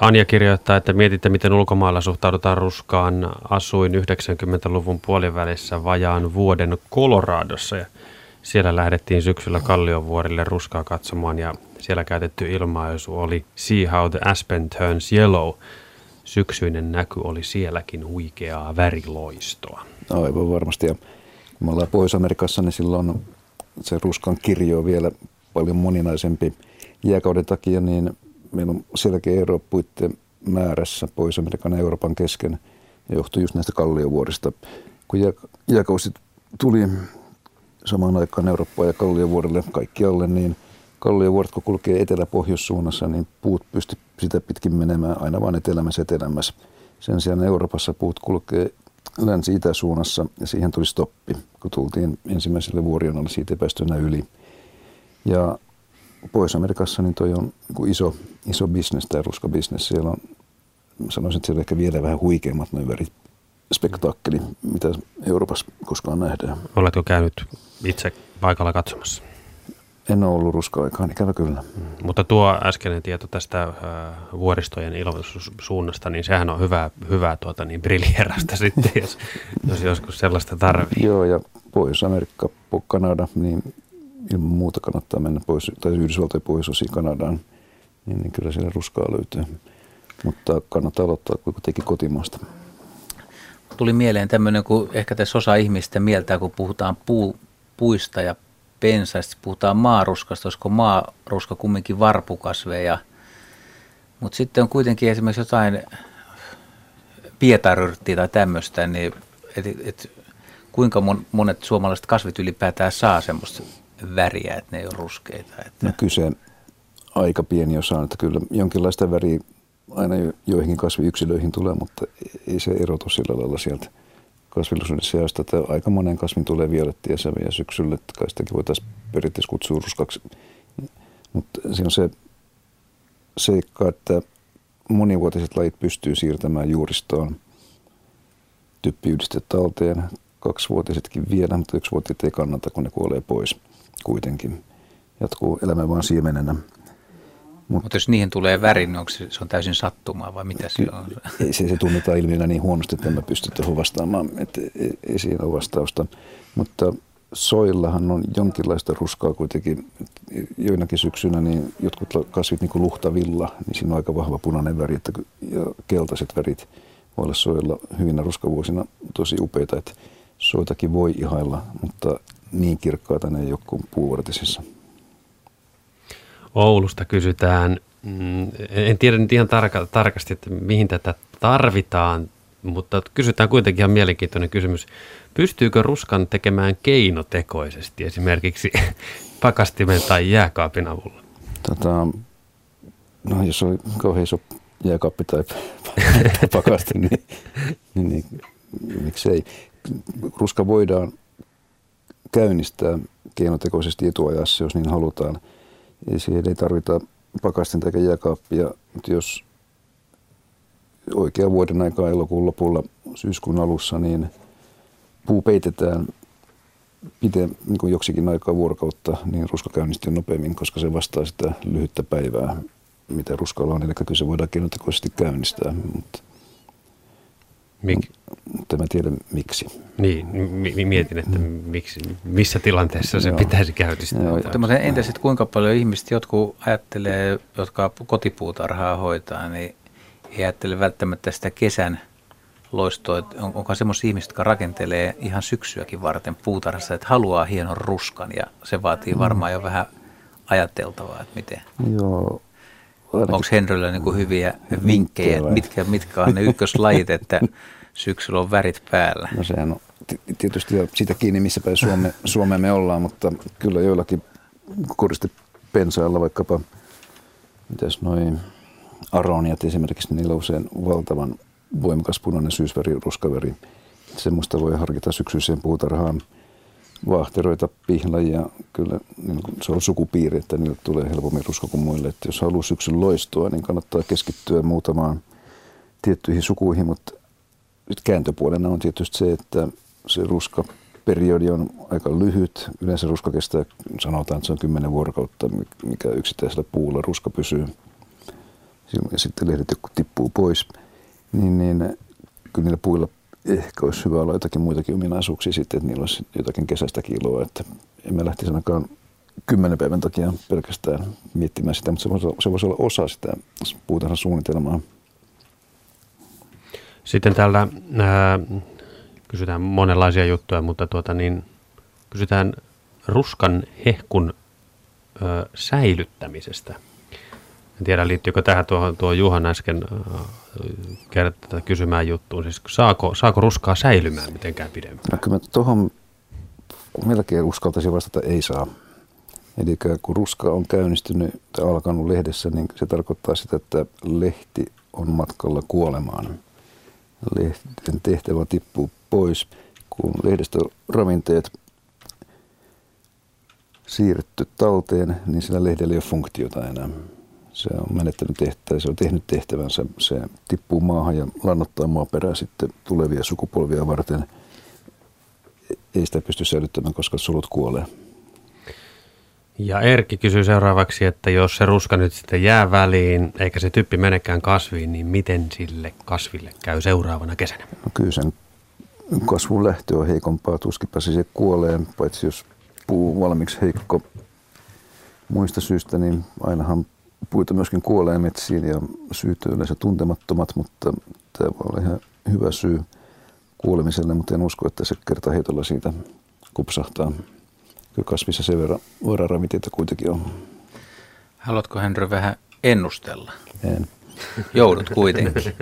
Anja kirjoittaa, että mietitte, miten ulkomailla suhtaudutaan ruskaan. Asuin 90-luvun puolivälissä vajaan vuoden Coloradossa ja siellä lähdettiin syksyllä Kalliovuorille ruskaa katsomaan ja siellä käytetty ilmaisu oli See how the aspen turns yellow. Syksyinen näky oli sielläkin huikeaa väriloistoa. Aivan varmasti ja kun me ollaan Pohjois-Amerikassa, niin silloin se ruskan kirjo on vielä paljon moninaisempi jääkauden takia, niin meillä on selkeä ero puitteen määrässä Pohjois-Amerikan ja Euroopan kesken ja johtui just näistä kalliovuorista. Kun jääkausi tuli samaan aikaan Eurooppaan ja kalliovuorille kaikkialle, niin kalliovuoret kun kulkee etelä-pohjoissuunnassa, niin puut pysty sitä pitkin menemään aina vain etelämässä etelämässä. Sen sijaan Euroopassa puut kulkee länsi-itäsuunnassa ja siihen tuli stoppi, kun tultiin ensimmäiselle vuorionalle, siitä ei päästy enää yli. Ja Pohjois-Amerikassa niin toi on niin iso, iso bisnes, tämä ruskabisnes. Siellä on, sanoisin, että siellä on ehkä vielä vähän huikeammat noin värit spektaakkeli, mitä Euroopassa koskaan nähdään. Oletko käynyt itse paikalla katsomassa? En ole ollut ruska-aikaan, ikävä kyllä. Mm. Mutta tuo äskeinen tieto tästä äh, vuoristojen ilmoitussuunnasta, niin sehän on hyvää, hyvää tuota, niin briljerasta sitten, jos, jos joskus sellaista tarvii. Joo, ja Pohjois-Amerikka, Kanada, niin ilman muuta kannattaa mennä pois, tai Yhdysvaltojen pohjoisosiin Kanadaan, niin, niin kyllä siellä ruskaa löytyy. Mutta kannattaa aloittaa kuitenkin kotimaasta. Tuli mieleen tämmöinen, kun ehkä tässä osa ihmistä mieltää, kun puhutaan puu, puista ja pensaista, puhutaan maaruskasta, olisiko maaruska kumminkin varpukasveja. Mutta sitten on kuitenkin esimerkiksi jotain pietaryrttiä tai tämmöistä, niin et, et, kuinka monet suomalaiset kasvit ylipäätään saa semmoista väriä, että ne ei ole ruskeita. Että... No kyse aika pieni osa, että kyllä jonkinlaista väriä aina joihinkin kasviyksilöihin tulee, mutta ei se erotu sillä lailla sieltä kasvillisuuden sijasta, että aika monen kasvin tulee violettia sävyjä syksyllä, että kai sitäkin voitaisiin periaatteessa kutsua ruskaksi. Mutta siinä on se seikka, että monivuotiset lajit pystyy siirtämään juuristoon typpiyhdiste talteen. Kaksivuotisetkin vielä, mutta yksivuotiset ei kannata, kun ne kuolee pois kuitenkin. Jatkuu elämä vaan siemenenä. Mutta Mut jos niihin tulee väri, niin onko se, se on täysin sattumaa vai mitä se on? Ei se, se tunnetaan ilmiönä niin huonosti, että en mä pysty tuohon vastaamaan, että ei, ei siinä ole vastausta. Mutta soillahan on jonkinlaista ruskaa kuitenkin. Joinakin syksynä niin jotkut kasvit, niin kuin luhtavilla, niin siinä on aika vahva punainen väri että, ja keltaiset värit voi olla soilla hyvinä ruskavuosina tosi upeita, että soitakin voi ihailla, mutta niin kirkkaita ne ei ole kuin puuvartisissa. Oulusta kysytään, mm, en tiedä nyt ihan tarka, tarkasti, että mihin tätä tarvitaan, mutta kysytään kuitenkin ihan mielenkiintoinen kysymys. Pystyykö ruskan tekemään keinotekoisesti esimerkiksi pakastimen tai jääkaapin avulla? Tota, no jos oli kauhean iso jääkaappi tai pakaste, niin, niin, niin miksei. Ruska voidaan käynnistää keinotekoisesti etuajassa, jos niin halutaan. Ja siihen ei tarvita pakasten tai jääkaappia, mutta jos oikea vuoden aikaa elokuun lopulla, syyskuun alussa, niin puu peitetään pite, niin kuin joksikin aikaa vuorokautta, niin ruska käynnistyy nopeammin, koska se vastaa sitä lyhyttä päivää, mitä ruskalla on. Eli kyllä se voidaan keinotekoisesti käynnistää, mutta Mik? Mutta mä tiedän miksi. Niin, mietin, että miksi, missä tilanteessa se Joo. pitäisi käynnistää. Joo, mutta entä sitten kuinka paljon ihmiset, jotkut ajattelee, jotka kotipuutarhaa hoitaa, niin ei ajattele välttämättä sitä kesän loistoa. On, onko semmoisia ihmisiä, jotka rakentelee ihan syksyäkin varten puutarhassa, että haluaa hienon ruskan ja se vaatii mm. varmaan jo vähän ajateltavaa, että miten. Joo, Onko Henryllä niin hyviä vinkkejä, että mitkä, mitkä on ne ykköslajit, että syksyllä on värit päällä? No sehän on tietysti jo siitä kiinni, missä päin Suome, Suomeen me ollaan, mutta kyllä joillakin koristepensailla vaikkapa, mitäs noin aroniat esimerkiksi, niin niillä on usein valtavan voimakas punainen syysväri, ruskaveri. Semmoista voi harkita syksyiseen puutarhaan vaahteroita, pihlajia, kyllä niin se on sukupiiri, että niille tulee helpommin rusko kuin muille. Että jos haluaa syksyn loistua, niin kannattaa keskittyä muutamaan tiettyihin sukuihin, mutta nyt kääntöpuolena on tietysti se, että se ruska periodi on aika lyhyt. Yleensä ruska kestää, sanotaan, että se on kymmenen vuorokautta, mikä yksittäisellä puulla ruska pysyy. Ja sitten lehdet tippuu pois. Niin, niin kyllä niillä puilla ehkä olisi hyvä olla jotakin muitakin ominaisuuksia sitten, että niillä olisi jotakin kesästä kiloa, että emme lähtisi ainakaan kymmenen päivän takia pelkästään miettimään sitä, mutta se voisi, se voisi olla osa sitä puutarhan suunnitelmaa. Sitten täällä ää, kysytään monenlaisia juttuja, mutta tuota niin, kysytään ruskan hehkun ää, säilyttämisestä – en tiedä, liittyykö tähän tuohon tuo Juhan äsken äh, kertaa kysymään juttuun. Siis saako, saako ruskaa säilymään mitenkään pidempään? No kyllä tuohon melkein uskaltaisin vastata, ei saa. Eli kun ruska on käynnistynyt tai alkanut lehdessä, niin se tarkoittaa sitä, että lehti on matkalla kuolemaan. Lehden tehtävä tippuu pois, kun lehdestä ravinteet siirretty talteen, niin sillä lehdellä ei ole funktiota enää se on menettänyt tehtävää, se on tehnyt tehtävänsä, se tippuu maahan ja lannottaa maaperää sitten tulevia sukupolvia varten. Ei sitä pysty säilyttämään, koska sulut kuolee. Ja Erkki kysyy seuraavaksi, että jos se ruska nyt sitten jää väliin, eikä se typpi menekään kasviin, niin miten sille kasville käy seuraavana kesänä? No kyllä sen kasvun lähtö on heikompaa, tuskipa se kuolee, paitsi jos puu valmiiksi heikko muista syistä, niin ainahan puita myöskin kuolee metsiin ja syyt on yleensä tuntemattomat, mutta tämä voi olla ihan hyvä syy kuolemiselle, mutta en usko, että se kerta heitolla siitä kupsahtaa. Kyllä kasvissa sen verran, ravinteita kuitenkin on. Haluatko Henry vähän ennustella? En. Joudut kuitenkin.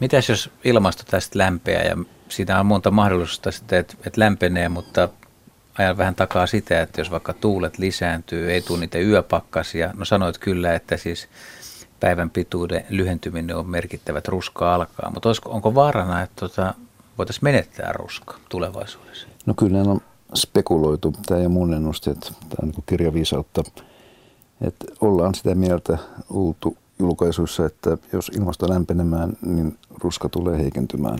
Mitäs jos ilmasto tästä lämpeää ja siitä on monta mahdollisuutta sitten, että, että lämpenee, mutta ajan vähän takaa sitä, että jos vaikka tuulet lisääntyy, ei tule niitä yöpakkasia. No sanoit kyllä, että siis päivän pituuden lyhentyminen on merkittävä, että ruska alkaa. Mutta onko vaarana, että tota, voitaisiin menettää ruska tulevaisuudessa? No kyllä on spekuloitu. Tämä ole mun ennuste, että tämä on niin kirjaviisautta. Että ollaan sitä mieltä luultu julkaisuissa, että jos ilmasto lämpenemään, niin ruska tulee heikentymään.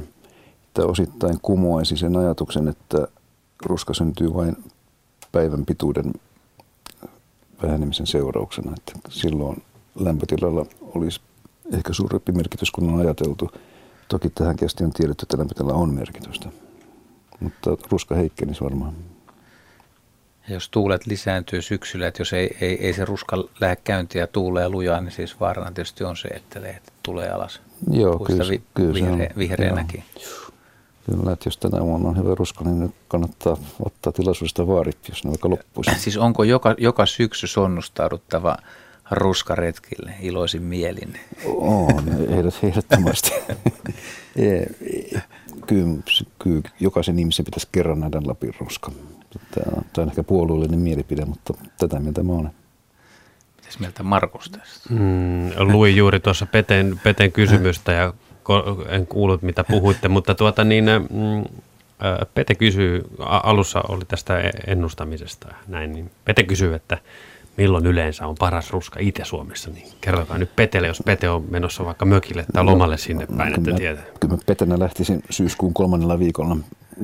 että osittain kumoaisi sen ajatuksen, että ruska syntyy vain päivän pituuden vähenemisen seurauksena. Että silloin lämpötilalla olisi ehkä suurempi merkitys kuin on ajateltu. Toki tähän kesti on tiedetty, että lämpötila on merkitystä. Mutta ruska heikkenisi varmaan. Ja jos tuulet lisääntyy syksyllä, että jos ei, ei, ei se ruska lähde käyntiä ja tuulee lujaa, niin siis vaarana tietysti on se, että lehdet tulee alas. Joo, kyllä, vi, kyllä vihre, se on. Vihreänäkin. Joo. Kyllä, että jos tänä vuonna on hyvä ruska, niin nyt kannattaa ottaa tilaisuudesta vaarit, jos ne vaikka loppuisi. Siis onko joka, joka syksy sonnustauduttava ruskaretkille iloisin mielin? On, ehdottomasti. kyllä, kyllä jokaisen ihmisen pitäisi kerran nähdä Lapin ruska. Tämä on ehkä puolueellinen mielipide, mutta tätä mieltä mä olen. Mitäs mieltä Markus tästä? Mm, luin juuri tuossa Peten, Peten kysymystä ja en kuullut mitä puhuitte, mutta tuota niin, mm, Pete kysyy, alussa oli tästä e-, ennustamisesta näin, niin Pete kysyy, että milloin yleensä on paras ruska Itä-Suomessa, niin kertokaa nyt Petelle, jos Pete on menossa vaikka mökille tai lomalle sinne päin, että tietää. Kyllä mä Petenä lähtisin syyskuun kolmannella viikolla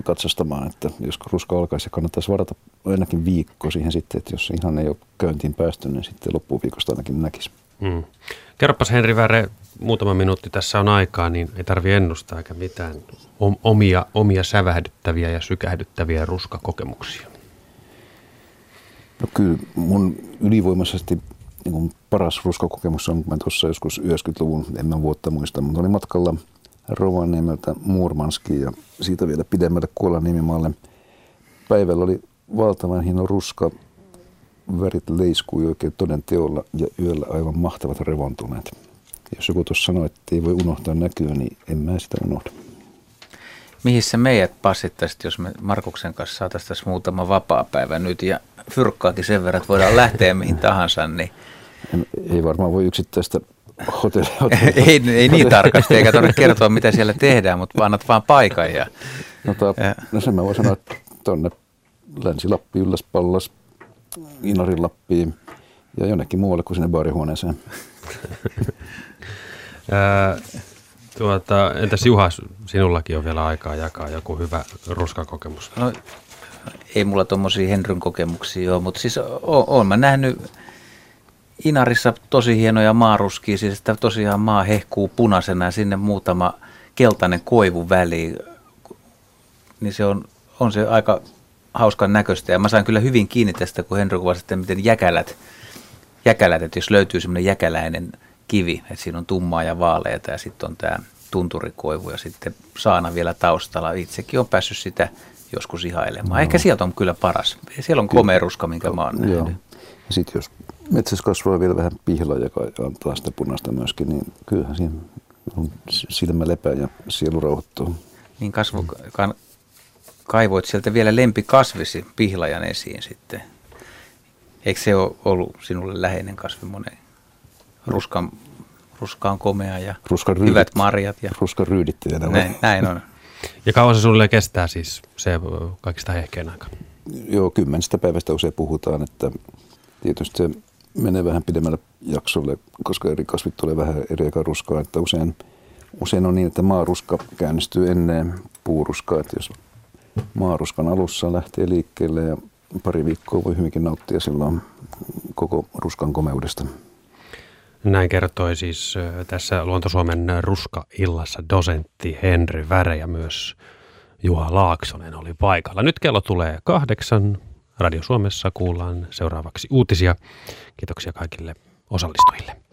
katsastamaan, että jos ruska alkaisi, kannattaisi varata ainakin viikko siihen sitten, että jos ihan ei ole käyntiin päästy, niin sitten loppuviikosta ainakin näkisi. Hmm. Kerropas Henri Väre, muutama minuutti tässä on aikaa, niin ei tarvi ennustaa eikä mitään omia, omia sävähdyttäviä ja sykähdyttäviä ruskakokemuksia. No kyllä mun ylivoimaisesti niin kuin paras ruskakokemus on, kun mä tuossa joskus 90-luvun, en mä vuotta muista, mutta olin matkalla Rovaniemeltä Muurmanskiin ja siitä vielä pidemmälle Kuolan nimimaalle. Päivällä oli valtavan hieno ruska, värit leiskui oikein toden teolla ja yöllä aivan mahtavat revontuneet. Jos joku tuossa sanoi, että ei voi unohtaa näkyä, niin en mä sitä unohda. Mihin se meidät passittaisi, jos me Markuksen kanssa saataisiin tässä muutama vapaa päivä nyt ja fyrkkaakin sen verran, että voidaan lähteä mihin tahansa, niin ei varmaan voi yksittäistä hotellia. ei, ei niin tarkasti, eikä tarvitse kertoa, mitä siellä tehdään, mutta annat vaan paikan. Ja, no, ta, ja. no sen mä voin sanoa, että tuonne Länsi-Lappi, Ylläs, Pallas, Inarin Lappiin ja jonnekin muualle kuin sinne baarihuoneeseen. tuota, entäs Juha, sinullakin on vielä aikaa jakaa joku hyvä ruskakokemus? No, ei mulla tuommoisia Henryn kokemuksia ole, mutta siis oon mä nähnyt Inarissa tosi hienoja maaruskia, siis että tosiaan maa hehkuu punaisena ja sinne muutama keltainen koivu väliin, niin se on, on se aika hauskan näköistä. Ja mä sain kyllä hyvin kiinni tästä, kun Henry kuvasi, että miten jäkälät, jäkälät, että jos löytyy semmoinen jäkäläinen kivi, että siinä on tummaa ja vaaleita ja sitten on tämä tunturikoivu ja sitten saana vielä taustalla. Itsekin on päässyt sitä joskus ihailemaan. No. Ehkä sieltä on kyllä paras. Siellä on komea ruska, minkä mä oon nähnyt. Ja sitten jos metsässä kasvaa vielä vähän pihlaa, joka antaa sitä punaista myöskin, niin kyllähän siinä on silmä lepää ja sielu rauhoittuu. Niin kasvu, ka, kaivoit sieltä vielä lempikasvisi pihlajan esiin sitten. Eikö se ole ollut sinulle läheinen kasvi monen? Ruskan, ruska on komea ja ruskan ryydit, hyvät marjat. Ja... Ruskan ryydittäjänä. Näin, näin on. Ja kauan se sulle kestää siis se kaikista hehkeän aika? Joo, kymmenestä päivästä usein puhutaan, että tietysti se menee vähän pidemmälle jaksolle, koska eri kasvit tulee vähän eri aikaa ruskaa, että usein, usein on niin, että maaruska käynnistyy ennen puuruskaa, että jos maaruskan alussa lähtee liikkeelle ja pari viikkoa voi hyvinkin nauttia silloin koko ruskan komeudesta. Näin kertoi siis tässä Luontosuomen ruska-illassa dosentti Henry Väre ja myös Juha Laaksonen oli paikalla. Nyt kello tulee kahdeksan. Radio Suomessa kuullaan seuraavaksi uutisia. Kiitoksia kaikille osallistujille.